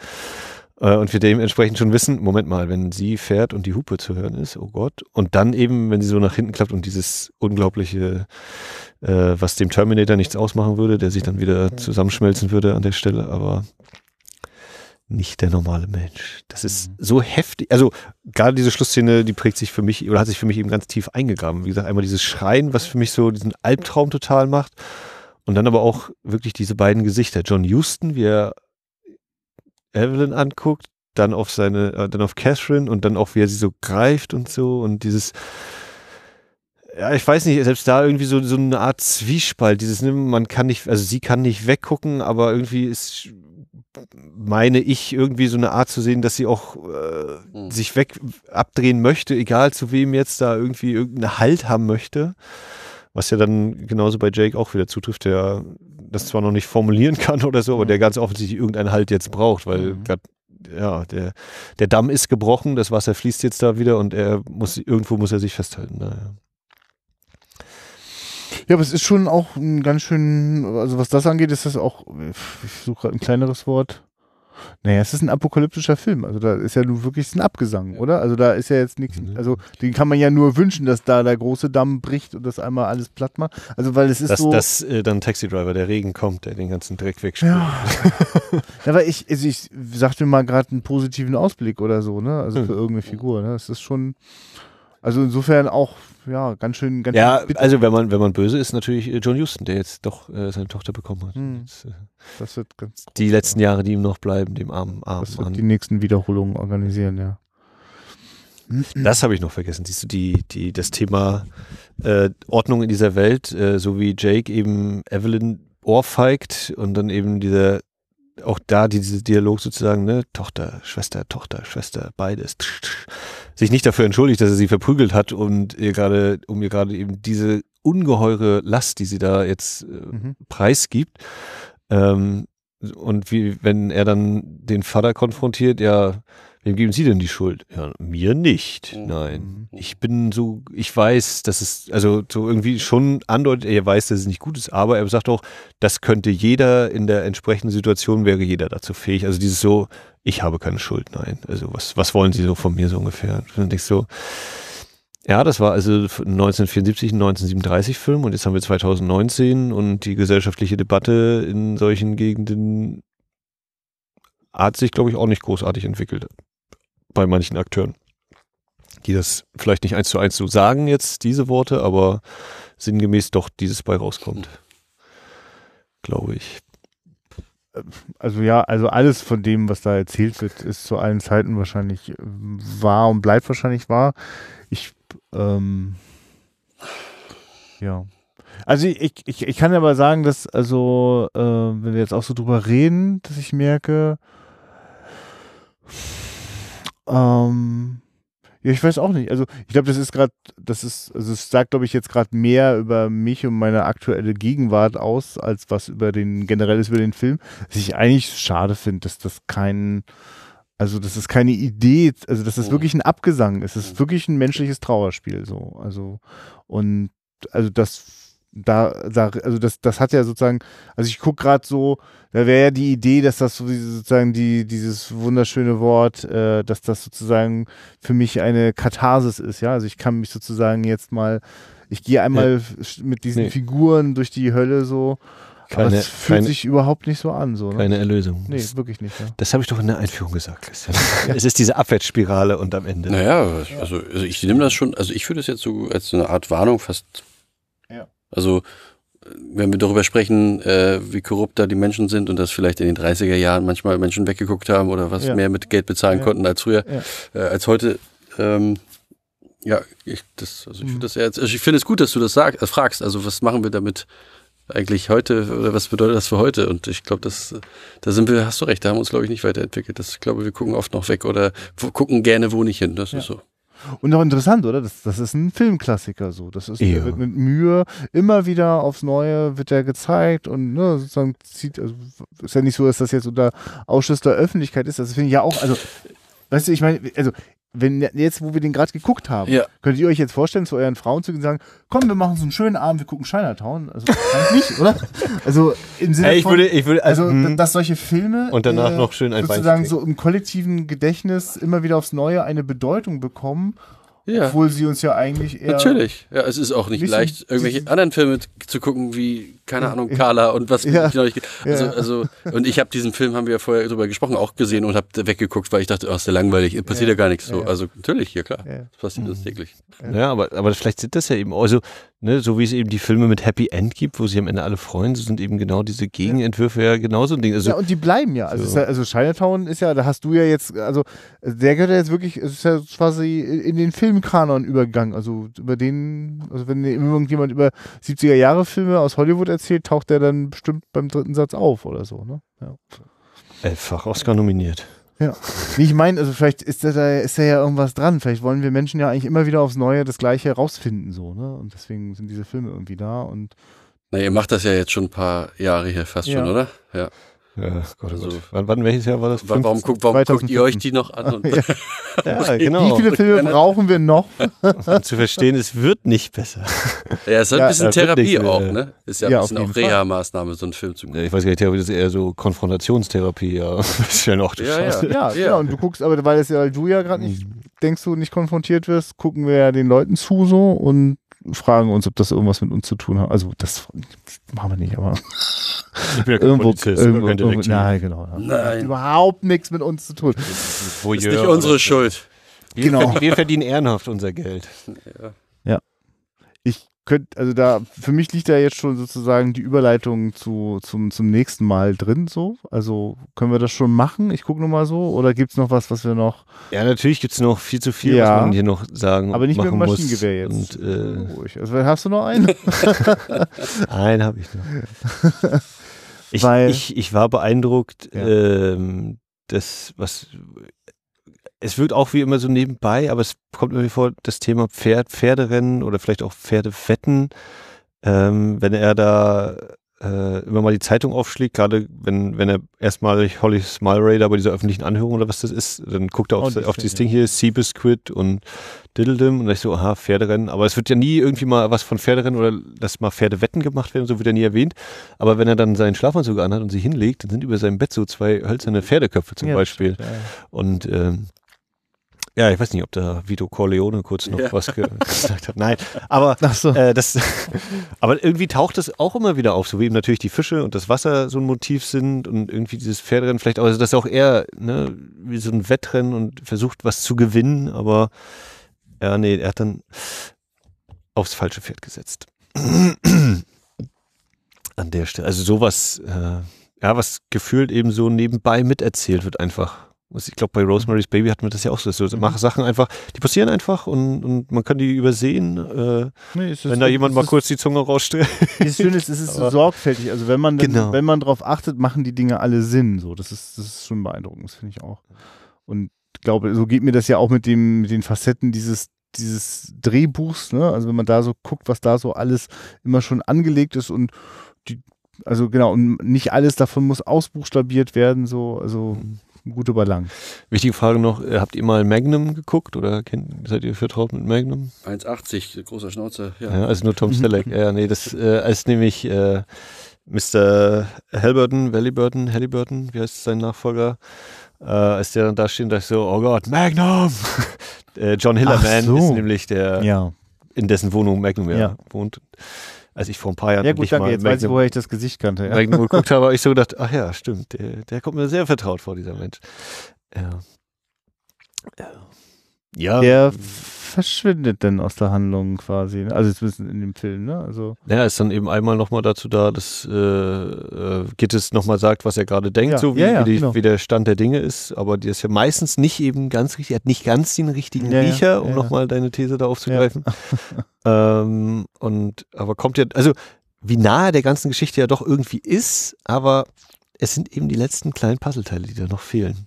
Äh, Und wir dementsprechend schon wissen, Moment mal, wenn sie fährt und die Hupe zu hören ist, oh Gott. Und dann eben, wenn sie so nach hinten klappt und dieses unglaubliche, äh, was dem Terminator nichts ausmachen würde, der sich dann wieder zusammenschmelzen würde an der Stelle, aber nicht der normale Mensch. Das ist Mhm. so heftig. Also gerade diese Schlussszene, die prägt sich für mich oder hat sich für mich eben ganz tief eingegraben. Wie gesagt, einmal dieses Schreien, was für mich so diesen Albtraum total macht. Und dann aber auch wirklich diese beiden Gesichter. John Huston, wie er Evelyn anguckt, dann auf seine, äh, dann auf Catherine und dann auch wie er sie so greift und so und dieses, ja, ich weiß nicht, selbst da irgendwie so, so eine Art Zwiespalt, dieses, ne, man kann nicht, also sie kann nicht weggucken, aber irgendwie ist, meine ich, irgendwie so eine Art zu sehen, dass sie auch äh, Hm. sich weg abdrehen möchte, egal zu wem jetzt da irgendwie irgendeinen Halt haben möchte. Was ja dann genauso bei Jake auch wieder zutrifft, der das zwar noch nicht formulieren kann oder so, aber der ganz offensichtlich irgendeinen Halt jetzt braucht, weil Mhm. grad, ja, der, der Damm ist gebrochen, das Wasser fließt jetzt da wieder und er muss, irgendwo muss er sich festhalten. Naja. Ja, aber es ist schon auch ein ganz schön, also was das angeht, ist das auch, ich suche gerade ein kleineres Wort, Naja, es ist ein apokalyptischer Film. Also da ist ja nur wirklich ein Abgesang, oder? Also da ist ja jetzt nichts, Mhm. also den kann man ja nur wünschen, dass da der große Damm bricht und das einmal alles platt macht. Also weil es ist Dass, so. dass äh, dann Taxi Driver, der Regen kommt, der den ganzen Dreck wegspült. ja. ja, weil ich, also ich sagte mal gerade einen positiven Ausblick oder so, ne? Also Hm. für irgendeine Figur, ne? Das ist schon, also insofern auch, ja, ganz schön, ganz Ja, schön bitter. also wenn man, wenn man böse ist, natürlich äh, John Huston, der jetzt doch äh, seine Tochter bekommen hat. Hm. Jetzt, äh, das wird ganz die letzten Jahre, die ihm noch bleiben, dem armen, armen Das wird Mann. die nächsten Wiederholungen organisieren, ja. Das habe ich noch vergessen. Siehst du, die, die, das Thema äh, Ordnung in dieser Welt, äh, so wie Jake eben Evelyn ohrfeigt und dann eben dieser, auch da dieser Dialog sozusagen, ne, Tochter, Schwester, Tochter, Schwester, beides, tsch, tsch, sich nicht dafür entschuldigt, dass er sie verprügelt hat und ihr gerade, um ihr gerade eben diese ungeheure Last, die sie da jetzt äh, Mhm. preisgibt. Ähm, und wie, wenn er dann den Vater konfrontiert, ja, wem geben Sie denn die Schuld? Ja, mir nicht. Mhm. Nein. Ich bin so, ich weiß, dass es, also so irgendwie schon andeutet, er weiß, dass es nicht gut ist, aber er sagt auch, das könnte jeder in der entsprechenden Situation wäre jeder dazu fähig. Also dieses so, ich habe keine Schuld, nein. Also was, was wollen Sie so von mir so ungefähr? Und dann denkst du so, ja, das war also 1974 ein 1937 Film und jetzt haben wir 2019 und die gesellschaftliche Debatte in solchen Gegenden hat sich, glaube ich, auch nicht großartig entwickelt bei manchen Akteuren, die das vielleicht nicht eins zu eins so sagen jetzt, diese Worte, aber sinngemäß doch dieses bei rauskommt. Glaube ich. Also ja, also alles von dem, was da erzählt wird, ist zu allen Zeiten wahrscheinlich äh, wahr und bleibt wahrscheinlich wahr. Ich, ähm, ja. Also ich, ich, ich kann aber sagen, dass, also, äh, wenn wir jetzt auch so drüber reden, dass ich merke, ähm, ja, ich weiß auch nicht. Also ich glaube, das ist gerade, das ist, also es sagt, glaube ich, jetzt gerade mehr über mich und meine aktuelle Gegenwart aus, als was über den generelles über den Film. Was ich eigentlich schade finde, dass das kein, also das ist keine Idee, also dass das Mhm. wirklich ein Abgesang ist. Es ist wirklich ein menschliches Trauerspiel so. Also und also das da, da also das, das hat ja sozusagen, also ich gucke gerade so, da wäre ja die Idee, dass das so diese- sozusagen die, dieses wunderschöne Wort, äh, dass das sozusagen für mich eine Katharsis ist, ja. Also ich kann mich sozusagen jetzt mal, ich gehe einmal f- mit diesen Nee. Figuren durch die Hölle so, aber Keine, es fühlt keine, sich überhaupt nicht so an, so. Ne? keine Erlösung. Nee, Das, wirklich nicht, ja. das habe ich doch in der Einführung gesagt, Christian. Es ist diese Abwärtsspirale und am Ende. Naja, also, also ich nehme das schon, also ich würde das jetzt so als so eine Art Warnung fast. Also, wenn wir darüber sprechen, äh, wie korrupt da die Menschen sind und dass vielleicht in den 30er Jahren manchmal Menschen weggeguckt haben oder was Ja. mehr mit Geld bezahlen Ja. konnten als früher, Ja. äh, als heute, ähm, ja, ich, das, also ich Mhm. finde das eher, also ich finde es gut, dass du das sag, äh, fragst. Also was machen wir damit eigentlich heute oder was bedeutet das für heute? Und ich glaube, das, da sind wir, hast du recht, da haben wir uns glaube ich nicht weiterentwickelt. Das, ich glaube, wir gucken oft noch weg oder gucken gerne wo nicht hin. Das ist so. Und auch interessant, oder? Das, das ist ein Filmklassiker so. Das ist Ja. der wird mit Mühe immer wieder aufs Neue wird er gezeigt und ne, sozusagen zieht, also ist ja nicht so, dass das jetzt unter Ausschuss der Öffentlichkeit ist. Das finde ich ja auch, also, weißt du, ich meine, also wenn jetzt, wo wir den gerade geguckt haben, Ja. könnt ihr euch jetzt vorstellen, zu euren Frauen zu gehen und sagen, komm, wir machen so einen schönen Abend, wir gucken Chinatown. Also nicht, oder? Also im Sinne Ey, ich von, würde, ich würde, also, also, dass solche Filme und danach äh, noch schön ein sozusagen zu so im kollektiven Gedächtnis immer wieder aufs Neue eine Bedeutung bekommen, Ja. obwohl sie uns ja eigentlich eher Natürlich. Ja, es ist auch nicht leicht, irgendwelche anderen Filme zu gucken, wie, keine Ahnung, Carla und was Ja. ich noch nicht, also, Ja. also, und ich habe diesen Film, haben wir ja vorher drüber gesprochen, auch gesehen und habe weggeguckt, weil ich dachte, oh, ist der langweilig, passiert ja, gar nichts so. Ja. Also, natürlich, ja klar. Ja. Das passiert uns täglich. ja, aber, aber vielleicht sind das ja eben, also, ne, so wie es eben die Filme mit Happy End gibt, wo sich am Ende alle freuen, so sind eben genau diese Gegenentwürfe ja genauso ein Ding. Also, ja, und die bleiben ja. Also, So. ist ja, also Chinatown ist ja, da hast du ja jetzt, also der gehört ja jetzt wirklich, es ist ja quasi in den Filmkanon übergegangen. Also über den, also wenn irgendjemand über 70er Jahre Filme aus Hollywood erzählt, taucht der dann bestimmt beim dritten Satz auf oder so, ne? Ja. elffach Oscar nominiert. Ja. Nee, ich meine, also vielleicht ist da, da ist da ja irgendwas dran. Vielleicht wollen wir Menschen ja eigentlich immer wieder aufs Neue das Gleiche herausfinden, so, ne? Und deswegen sind diese Filme irgendwie da und Na, ihr macht das ja jetzt schon ein paar Jahre hier fast Ja. schon, oder? Ja. Ja, Gott, Also- also, wann, wann, welches Jahr war das? Wa- Warum, guckt, warum guckt ihr 2014? euch die noch an? Und Ja. Ja, genau. Wie viele Filme brauchen wir noch? Um zu verstehen, es wird nicht besser. Ja, es ist Ja, ein bisschen ja, Therapie auch, ne? Ist ja, ja, ein bisschen auch. Reha-Maßnahme, so einen Film zu Ja, gucken. Ich weiß gar nicht, Therapie ist eher so Konfrontationstherapie, ja. ist ja noch Ja, ja. Ja, Ja. Und du guckst, aber weil ja, weil du ja gerade nicht, Mhm. denkst du, nicht konfrontiert wirst, gucken wir ja den Leuten zu so und fragen uns, ob das irgendwas mit uns zu tun hat. Also das machen wir nicht, aber Ich bin ja kein irgendwo, Polizist, irgendwo, irgendwo nein, genau. Ja. Nein. Das überhaupt nichts mit uns zu tun. Voyeur Ist nicht unsere. Schuld. Wir, Genau. verdienen, wir verdienen ehrenhaft unser Geld. Ich könnte, also da, für mich liegt da jetzt schon sozusagen die Überleitung zu, zum, zum nächsten Mal drin, so. Also können wir das schon machen? Ich gucke nochmal so. Oder gibt es noch was, was wir noch. Ja, natürlich gibt es noch viel zu viel, Ja. was man hier noch sagen Aber nicht mit dem muss. Maschinengewehr jetzt. Und, äh, Ruhig. Also hast du noch einen? einen habe ich noch. Ich, Weil- ich, ich war beeindruckt, Ja. ähm, das, was es wirkt auch wie immer so nebenbei, aber es kommt mir vor, das Thema Pferd, Pferderennen oder vielleicht auch Pferdewetten, ähm, wenn er da äh, immer mal die Zeitung aufschlägt, gerade wenn, wenn er erstmalig Holly Smiley da bei dieser öffentlichen Anhörung oder was das ist, dann guckt er auf, Oh, das auf dieses Ding, hier, Seabiscuit und Diddledum und ich so, aha, Pferderennen, aber es wird ja nie irgendwie mal was von Pferderennen oder dass mal Pferdewetten gemacht werden, so wird er nie erwähnt, aber wenn er dann seinen Schlafanzug anhat und sich hinlegt, dann sind über seinem Bett so zwei hölzerne Pferdeköpfe zum Ja, Beispiel. stimmt, ja. und ähm, ja, ich weiß nicht, ob da Vito Corleone kurz noch Ja. was ge gesagt hat. Nein, aber so. äh, das, aber irgendwie taucht es auch immer wieder auf, so wie eben natürlich die Fische und das Wasser so ein Motiv sind und irgendwie dieses Pferderennen vielleicht auch, also das ist auch eher ne, wie so ein Wettrennen und versucht was zu gewinnen, aber ja, nee, er hat dann aufs falsche Pferd gesetzt. An der Stelle, also sowas, äh, ja, was gefühlt eben so nebenbei miterzählt wird einfach. Ich glaube, bei Rosemary's Baby hatten wir das ja auch so. so Mhm. Mach Sachen einfach, die passieren einfach und, und man kann die übersehen, äh, Nee, wenn da jemand mal kurz die Zunge rausstreckt. Das Schöne ist, es ist so sorgfältig. Also wenn man, Genau. wenn man drauf achtet, machen die Dinge alle Sinn. So, das ist, das ist schon beeindruckend, das finde ich auch. Und ich glaube, so geht mir das ja auch mit dem, mit den Facetten dieses, dieses Drehbuchs, ne? Also wenn man da so guckt, was da so alles immer schon angelegt ist und die, also genau, und nicht alles davon muss ausbuchstabiert werden, so, also gute Balance. Wichtige Frage noch, äh, habt ihr mal Magnum geguckt oder kennt, seid ihr vertraut mit Magnum? 1,80, großer Schnauze. Ja. Ja, also nur Tom Selleck. ja, nee, das äh, ist nämlich äh, Mr. Halliburton, Halliburton, Halliburton, wie heißt sein Nachfolger? Äh, als der dann da steht, dachte ich so, oh Gott, Magnum! äh, John Hillerman so. ist nämlich der, Ja. in dessen Wohnung Magnum Ja. wohnt. Als ich vor ein paar Jahren Ja gut, danke. mal Jetzt weiß ich, Magnum, woher ich das Gesicht kannte. Ja. Magnum geguckt habe, habe ich so gedacht, ach ja, stimmt, der, der kommt mir sehr vertraut vor, dieser Mensch. Ja. Ja. Ja. Der verschwindet dann aus der Handlung quasi. Ne? Also zumindest in dem Film, ne? Also Ja, ist dann eben einmal nochmal dazu da, dass äh, äh, Gittes nochmal sagt, was er gerade denkt, Ja, so wie, ja, ja, wie, die, genau. wie der Stand der Dinge ist. Aber die ist ja meistens nicht eben ganz richtig, er hat nicht ganz den richtigen Riecher, um ja. nochmal deine These da aufzugreifen. ähm, und aber kommt ja, also wie nahe der ganzen Geschichte ja doch irgendwie ist, aber es sind eben die letzten kleinen Puzzleteile, die da noch fehlen.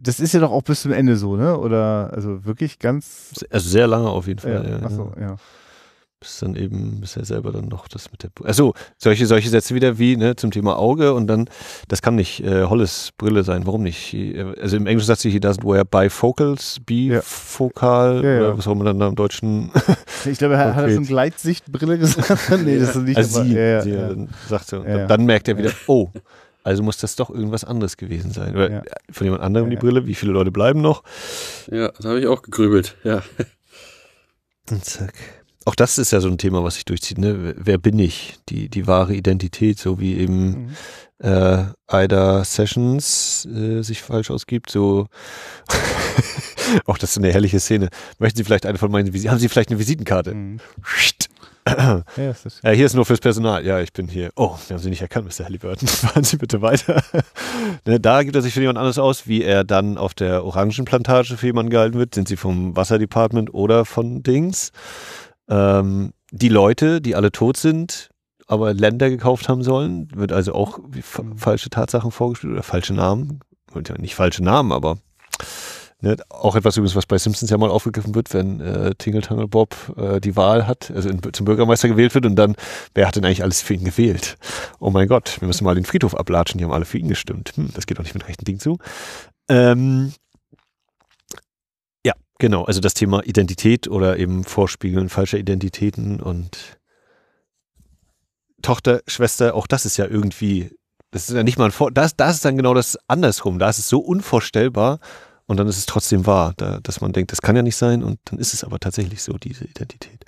Das ist ja doch auch bis zum Ende so, ne? Oder also wirklich ganz. Also sehr lange auf jeden Fall. Ja, ja. ja. bis dann eben, bis er selber dann noch das mit der. Also solche, solche Sätze wieder wie ne, zum Thema Auge und dann, das kann nicht äh, Holles Brille sein. Warum nicht? He, also im Englischen sagt sie, he doesn't wear bifocals, bifokal, Ja, oder was auch immer dann da im Deutschen. Ich glaube, er hat er Okay. schon Gleitsichtbrille gesagt. nee, das ist nicht. also aber- sie, sie. Dann sagt ja. dann merkt er wieder, oh, also muss das doch irgendwas anderes gewesen sein. Oder Ja. von jemand anderem Ja, die ja. Brille, wie viele Leute bleiben noch? Ja, da habe ich auch gegrübelt. Ja. Und zack. Auch das ist ja so ein Thema, was sich durchzieht. Ne? Wer bin ich? Die, die wahre Identität, so wie eben Mhm. äh, Ida Sessions äh, sich falsch ausgibt. So auch das ist eine herrliche Szene. Möchten Sie vielleicht eine von meinen Visiten? Haben Sie vielleicht eine Visitenkarte? Mhm. Ja, ist Ja, hier ist nur fürs Personal. Ja, ich bin hier. Oh, wir haben Sie nicht erkannt, Mr. Halliburton. Fahren Sie bitte weiter. ne, da gibt er sich für jemand anderes aus, wie er dann auf der Orangenplantage für jemanden gehalten wird. Sind Sie vom Wasserdepartment oder von Dings? Ähm, die Leute, die alle tot sind, aber Länder gekauft haben sollen, wird also auch fa Mhm. falsche Tatsachen vorgespielt oder falsche Namen. Nicht falsche Namen, aber Ne, auch etwas übrigens, was bei Simpsons ja mal aufgegriffen wird, wenn äh, Tingle Tangle Bob äh, die Wahl hat, also in, zum Bürgermeister gewählt wird und dann, wer hat denn eigentlich alles für ihn gewählt? Oh mein Gott, wir müssen mal den Friedhof ablatschen, die haben alle für ihn gestimmt. Hm, das geht doch nicht mit rechten Dingen zu. Ähm, ja, genau, also das Thema Identität oder eben Vorspiegeln falscher Identitäten und Tochter, Schwester, auch das ist ja irgendwie, das ist ja nicht mal ein Vor das, das ist dann genau das andersrum. Da ist es so unvorstellbar und dann ist es trotzdem wahr, da, dass man denkt, das kann ja nicht sein und dann ist es aber tatsächlich so, diese Identität.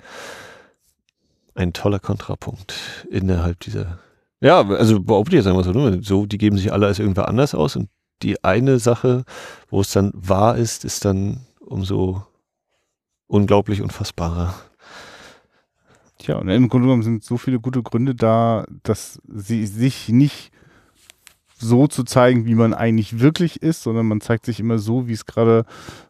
Ein toller Kontrapunkt innerhalb dieser. Ja, also behaupte ich jetzt einmal so, ne? so, die geben sich alle als irgendwer anders aus und die eine Sache, wo es dann wahr ist, ist dann umso unglaublich unfassbarer. Tja, und im Grunde genommen sind so viele gute Gründe da, dass sie sich nicht so zu zeigen, wie man eigentlich wirklich ist, sondern man zeigt sich immer so, wie es gerade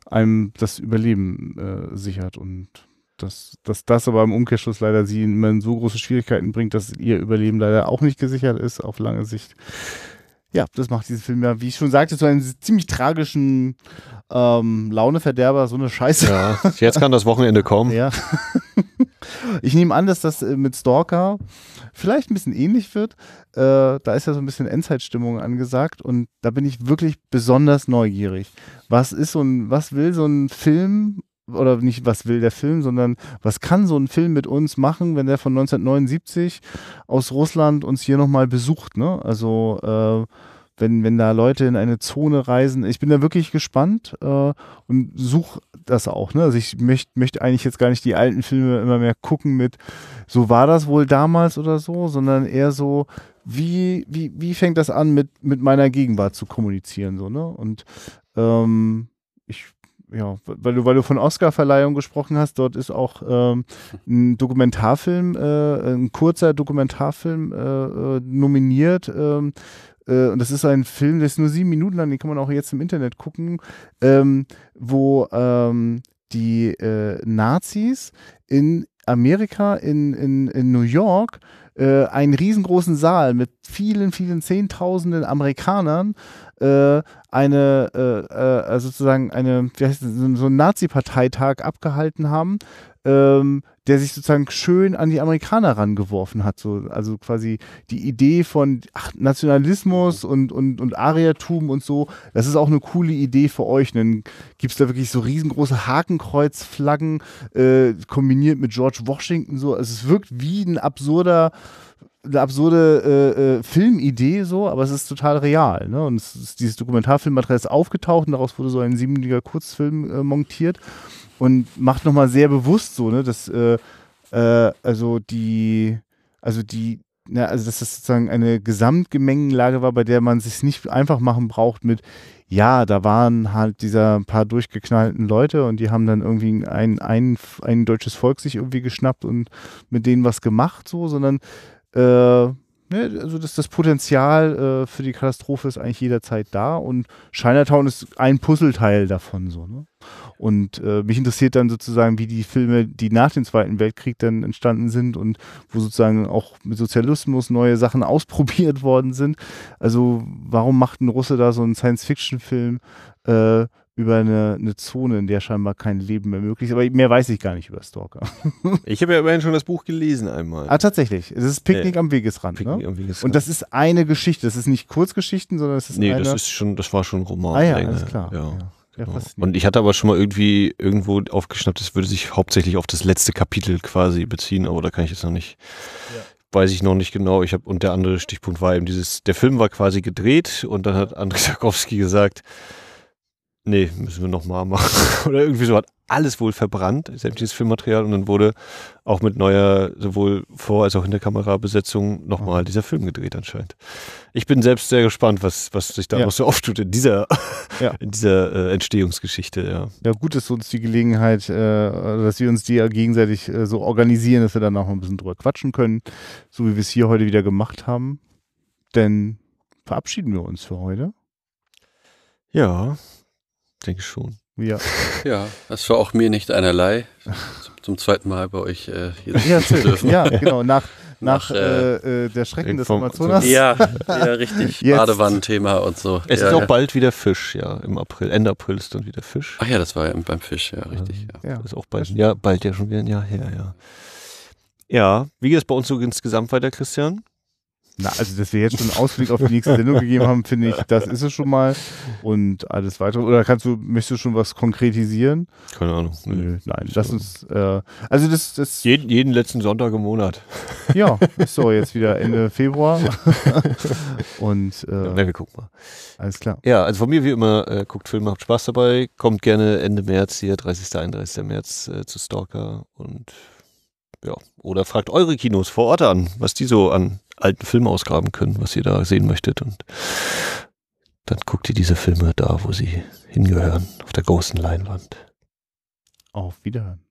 einem das Überleben äh, sichert. Und dass, dass das aber im Umkehrschluss leider sie immer in so große Schwierigkeiten bringt, dass ihr Überleben leider auch nicht gesichert ist auf lange Sicht. Ja, das macht diesen Film ja, wie ich schon sagte, zu einem ziemlich tragischen ähm, Launeverderber, so eine Scheiße. Ja, jetzt kann das Wochenende kommen. Ja. Ich nehme an, dass das äh, mit Stalker vielleicht ein bisschen ähnlich wird. Äh, da ist ja so ein bisschen Endzeitstimmung angesagt und da bin ich wirklich besonders neugierig. Was ist so ein, was will so ein Film oder nicht, was will der Film, sondern was kann so ein Film mit uns machen, wenn der von 1979 aus Russland uns hier nochmal besucht, ne? Also äh, wenn, wenn da Leute in eine Zone reisen. Ich bin da wirklich gespannt äh, und suche das auch. Ne? Also ich möchte möcht eigentlich jetzt gar nicht die alten Filme immer mehr gucken mit, so war das wohl damals oder so, sondern eher so, wie, wie, wie fängt das an, mit, mit meiner Gegenwart zu kommunizieren? So, ne? Und ähm, ich ja, weil du, weil du von Oscar-Verleihung gesprochen hast, dort ist auch ähm, ein Dokumentarfilm, äh, ein kurzer Dokumentarfilm äh, äh nominiert, äh, und das ist ein Film, der ist nur sieben Minuten lang, den kann man auch jetzt im Internet gucken, ähm, wo ähm, die äh, Nazis in Amerika, in, in, in New York, äh, einen riesengroßen Saal mit vielen, vielen Zehntausenden Amerikanern äh, eine, äh, äh, sozusagen eine, wie heißt das, so einen Nazi-Parteitag abgehalten haben, ähm, der sich sozusagen schön an die Amerikaner rangeworfen hat. So, also quasi die Idee von ach, Nationalismus und, und, und Ariertum und so, das ist auch eine coole Idee für euch. Und dann gibt es da wirklich so riesengroße Hakenkreuzflaggen äh, kombiniert mit George Washington. So. Also es wirkt wie ein absurder eine absurde äh, äh, Filmidee so, aber es ist total real. Ne? Und ist, dieses Dokumentarfilmmaterial ist aufgetaucht und daraus wurde so ein siebenjähriger Kurzfilm äh, montiert und macht nochmal sehr bewusst so, ne, dass äh, äh, also die, also die, na, also dass das sozusagen eine Gesamtgemengenlage war, bei der man sich nicht einfach machen braucht mit, ja, da waren halt dieser paar durchgeknallten Leute und die haben dann irgendwie ein, ein, ein deutsches Volk sich irgendwie geschnappt und mit denen was gemacht, so, sondern äh, Ne, also das, das Potenzial äh, für die Katastrophe ist eigentlich jederzeit da und Chinatown ist ein Puzzleteil davon so. Ne? Und äh, mich interessiert dann sozusagen, wie die Filme, die nach dem Zweiten Weltkrieg dann entstanden sind und wo sozusagen auch mit Sozialismus neue Sachen ausprobiert worden sind. Also warum macht ein Russe da so einen Science-Fiction-Film äh, über eine, eine Zone, in der scheinbar kein Leben mehr möglich ist. Aber mehr weiß ich gar nicht über Stalker. ich habe ja immerhin schon das Buch gelesen einmal. Ah, tatsächlich. Es ist Picknick äh, am Wegesrand. Picknick ne? am Wegesrand. Und das ist eine Geschichte. Das ist nicht Kurzgeschichten, sondern es ist nee, eine... das ist schon, das war schon Roman. Ah ja, alles klar. Ja. ja. Genau. Und ich hatte aber schon mal irgendwie irgendwo aufgeschnappt, es würde sich hauptsächlich auf das letzte Kapitel quasi beziehen, aber da kann ich jetzt noch nicht, ja. weiß ich noch nicht genau. Ich habe und der andere Stichpunkt war eben dieses, der Film war quasi gedreht und dann hat Andrei Sarkowski gesagt, nee, müssen wir nochmal machen. Oder irgendwie so hat alles wohl verbrannt, sämtliches Filmmaterial. Und dann wurde auch mit neuer, sowohl Vor- als auch Hinterkamerabesetzung nochmal dieser Film gedreht anscheinend. Ich bin selbst sehr gespannt, was, was sich daraus ja. so auftut in dieser, ja. in dieser äh, Entstehungsgeschichte. Ja. ja, gut ist uns die Gelegenheit, äh, dass wir uns die gegenseitig äh, so organisieren, dass wir dann auch ein bisschen drüber quatschen können, so wie wir es hier heute wieder gemacht haben. Denn verabschieden wir uns für heute. Ja, denke schon. Ja. Ja, das war auch mir nicht einerlei, zum, zum zweiten Mal bei euch äh, hier ja, zu dürfen. Ja, genau. Nach, nach, nach, äh, äh, äh, der Schrecken des Amazonas. ja, ja, richtig. Jetzt. Badewannenthema und so. Es ja, ist auch ja. bald wieder Fisch, ja, im April. Ende April ist dann wieder Fisch. Ach ja, das war ja beim Fisch, ja, richtig. Ja. Ist auch bald, ja, bald ja schon wieder ein Jahr her, ja. Ja, wie geht es bei uns so insgesamt weiter, Christian? Na, also, dass wir jetzt schon einen Ausblick auf die nächste Sendung gegeben haben, finde ich, das ist es schon mal. Und alles weitere. Oder kannst du, möchtest du schon was konkretisieren? Keine Ahnung. Nö, nein. Lass uns, äh, also das, das, Jeden, jeden letzten Sonntag im Monat. ja, ist so jetzt wieder Ende Februar. Und, Ja, äh, wir gucken mal. alles klar. Ja, also von mir wie immer, äh, guckt Filme, habt Spaß dabei. Kommt gerne Ende März hier, 30. 31. März äh, zu Stalker und ja, oder fragt eure Kinos vor Ort an, was die so an alten Filmen ausgraben können, was ihr da sehen möchtet und dann guckt ihr diese Filme da, wo sie hingehören, auf der großen Leinwand. Auf Wiederhören.